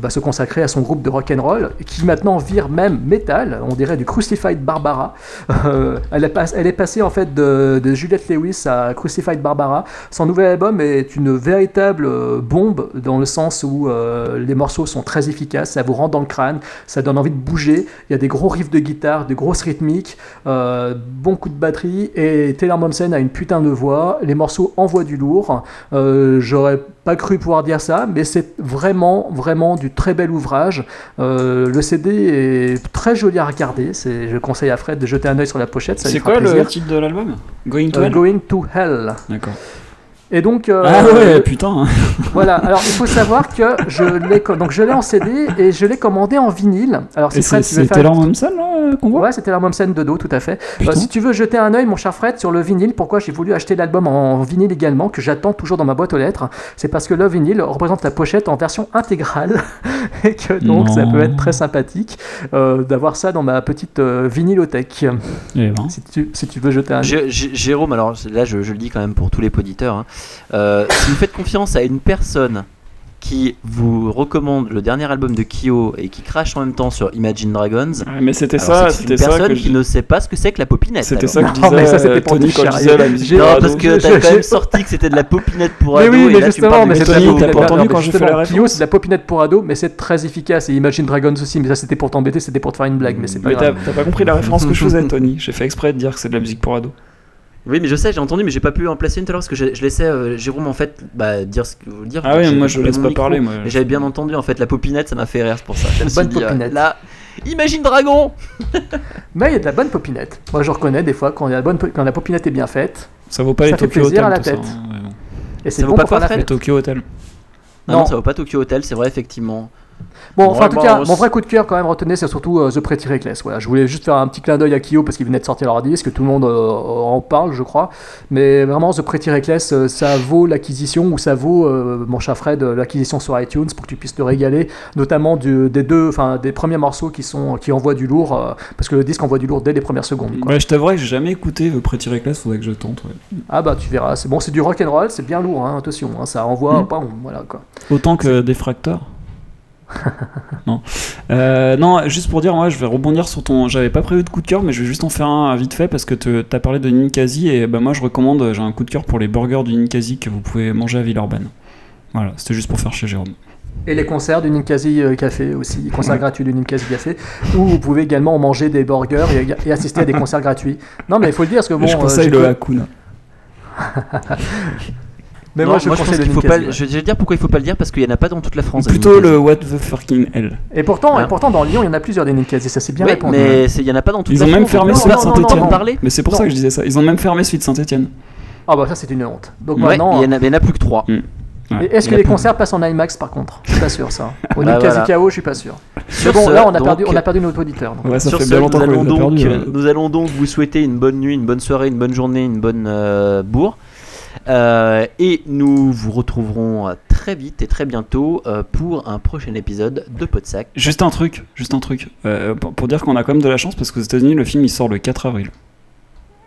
bah, se consacrer à son groupe de rock and roll, qui maintenant vire même métal, on dirait du Crucified Barbara. Euh, elle, est passée en fait de, Juliette Lewis à Crucified Barbara. Son nouvel album est une véritable euh, bombe dans le sens où euh, les morceaux sont très efficaces, ça vous rentre dans le crâne, ça donne envie de bouger. Il y a des gros riffs de guitare, de grosses rythmiques, bon coup de batterie et Taylor Momsen a une putain de voix. Les morceaux envoient du lourd. J'aurais pas cru pouvoir dire ça, mais c'est vraiment, vraiment du très bel ouvrage. Le CD est très joli à regarder. Je conseille à Fred de jeter un œil sur la pochette. C'est quoi le titre de l'album? Going to Euh, Hell? Going to Hell. D'accord. Et donc, euh, Ah ouais, putain. voilà. Alors, il faut savoir que je l'ai donc je l'ai en CD et je l'ai commandé en vinyle. Alors, si Fred, c'est tu veux faire- Momsen là euh, qu'on voit Ouais, c'était la Momsen de dos, tout à fait. Euh, Putain. si tu veux jeter un œil, mon cher Fred, sur le vinyle, pourquoi j'ai voulu acheter l'album en vinyle également, que j'attends toujours dans ma boîte aux lettres, c'est parce que le vinyle représente la pochette en version intégrale et que donc ça peut être très sympathique euh, d'avoir ça dans ma petite euh, vinylothèque. Eh ben. Si tu, si tu veux jeter un Jé- Jérôme, alors là je, je le dis quand même pour tous les poditeurs, hein, euh, si vous faites confiance à une personne qui vous recommande le dernier album de Kyo et qui crache en même temps sur Imagine Dragons, Ouais, mais c'était ça, c'est c'était une ça personne que qui je- ne sait pas ce que c'est que la popinette. C'était ça que je Non, mais disais, ça, c'était euh, pour Tony, quand je disais la musique Non, ados. parce que je- t'as je- quand même je- sorti que c'était de la popinette pour Mais ados oui, et mais là justement, mais c'est pas Mais entendu quand mais fait justement, la Kyo, c'est de la popinette pour ado, mais c'est très efficace. Et Imagine Dragons aussi, mais ça c'était pour t'embêter, c'était pour te faire une blague, mais c'est pas Mais t'as grave. t'as pas compris la référence que je faisais, Tony. J'ai fait exprès de dire que c'est de la musique pour ados. Oui, mais je sais, j'ai entendu, mais j'ai pas pu en placer une tout à l'heure parce que je, je laissais euh, Jérôme en fait bah, dire ce que vous dire. Ah oui, moi, je laisse pas micro, parler, moi. J'avais bien entendu en fait la popinette, ça m'a fait rire, pour ça. Suis Bonne dit, euh, popinette. là, Imagine Dragon Mais il y a de la bonne popinette. Moi je reconnais des fois quand, il y a la, bonne, po- quand la popinette est bien faite, Ça vaut pas Ça les fait Tokyo plaisir Hotel, à la ça, tête. hein, ouais, bon. et c'est Ça vaut pas pour faire quoi, la Les. Tokyo Hotel. Ah non, Non. ça vaut pas Tokyo Hotel, c'est vrai, effectivement. Bon, enfin, en tout bon, cas, on mon vrai coup de cœur, quand même, retenez, c'est surtout euh, The Pretty Reckless. Voilà, je voulais juste faire un petit clin d'œil à Kyo parce qu'ils venaient de sortir leur disque, tout le monde euh, en parle, je crois. Mais vraiment, The Pretty Reckless, euh, ça vaut l'acquisition ou ça vaut, euh, mon cher Fred, l'acquisition sur iTunes pour que tu puisses te régaler, notamment du- des deux, enfin, des premiers morceaux qui sont qui envoient du lourd, euh, parce que le disque envoie du lourd dès les premières secondes. quoi. Ouais, je t'avouerai que j'ai jamais écouté The Pretty Reckless, faudrait que je tente. ouais. Ah bah tu verras, c'est bon, c'est du rock and roll, c'est bien lourd, hein, attention, hein, ça envoie, Mm. bam, voilà quoi. Autant que des fracteurs non. Euh, non, juste pour dire, moi je vais rebondir sur ton. J'avais pas prévu de coup de cœur, mais je vais juste en faire un vite fait parce que t'as parlé de Ninkasi et bah, moi je recommande, j'ai un coup de cœur pour les burgers du Ninkasi que vous pouvez manger à Villeurbanne. Voilà, c'était juste pour faire chez Jérôme. Et les concerts du Ninkasi euh, Café aussi, les concerts gratuits du Ninkasi Café, où vous pouvez également manger des burgers et, et assister à des concerts gratuits. Non mais il faut le dire parce que bon, je euh, conseille j'ai le Hakuna. mais Non, moi je pense conseille le qu'il faut pas. ouais. Je vais dire pourquoi il faut pas le dire parce qu'il y en a pas dans toute la France. Plutôt le What the fucking hell. Et pourtant, Hein et pourtant dans Lyon, il y en a plusieurs des Ninkasi, ça c'est bien Oui, répondu. mais c'est- il y en a pas dans toute Ils la ont même fermé en Saint-Étienne. Mais c'est pour ça que je disais ça. Ils ont même fermé celui de Saint-Etienne. Ah bah ça c'est une honte. Donc maintenant, il y en a- plus que trois. et est-ce que les plus. concerts passent en IMAX par contre? Je suis pas sûr ça. Au Bah, voilà. KO, je suis pas sûr. Sur bon, ce, là on a donc, perdu, on a perdu notre auditeur. donc. Ouais, ça Sur fait ce, bien nous longtemps qu'on allons, donc, perdus. euh, euh. nous allons donc vous souhaiter une bonne nuit, une bonne soirée, une bonne journée, une bonne euh, bourre. Euh, et nous vous retrouverons euh, très vite et très bientôt euh, pour un prochain épisode de Podsac. Juste un truc, juste un truc. Euh, pour, pour dire qu'on a quand même de la chance parce qu'aux États-Unis, le film il sort le 4 avril.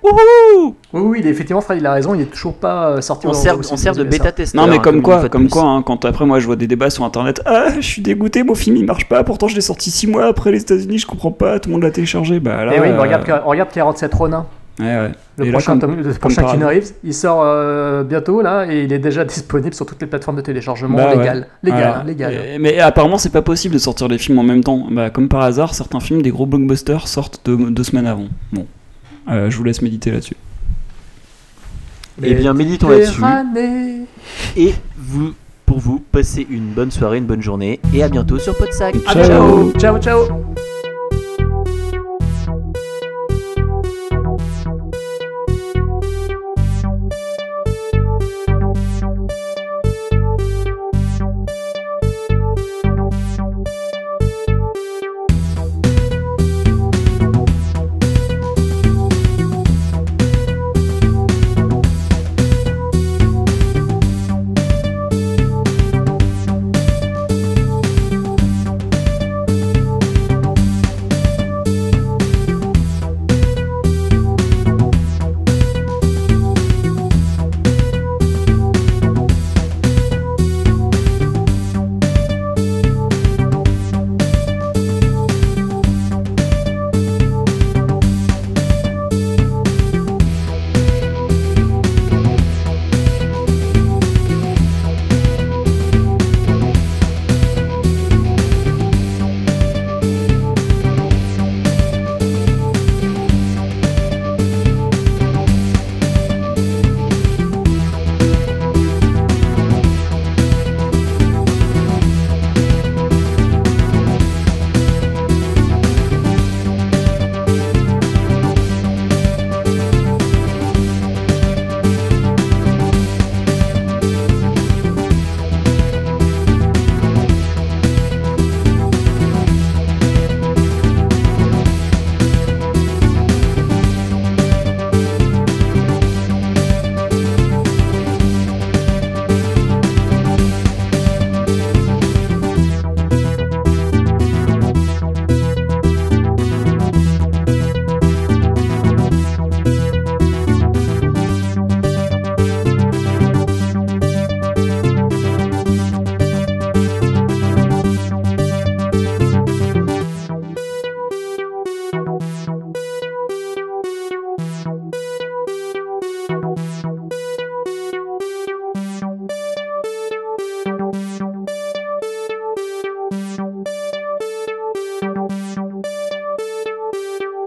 Oui, oui, il est, effectivement, Fred, il a raison, il est toujours pas sorti. On sert, on sert de bêta testeur. Non mais hein, comme quoi, de comme quoi, hein, quand après moi je vois des débats sur internet, ah je suis dégoûté, mon film il marche pas, pourtant je l'ai sorti 6 mois après les États-Unis, je comprends pas, tout le monde l'a téléchargé, bah là. Et oui, mais euh, regarde, regarde 47 Ronin. Ouais, ouais. Le Et là, prochain, comme- le prochain Keanu. Reeves, il sort euh, bientôt là et il est déjà disponible sur toutes les plateformes de téléchargement Bah ouais. légal, légal, Voilà. hein, légal. Et- mais apparemment c'est pas possible de sortir les films en même temps. Bah comme par hasard, certains films, des gros blockbusters sortent deux, deux semaines avant. Bon, Euh, je vous laisse méditer là-dessus. Eh bien, méditons là-dessus. Et vous, pour vous, passez une bonne soirée, une bonne journée. Et à bientôt sur Podsac. Bientôt. ciao, ciao.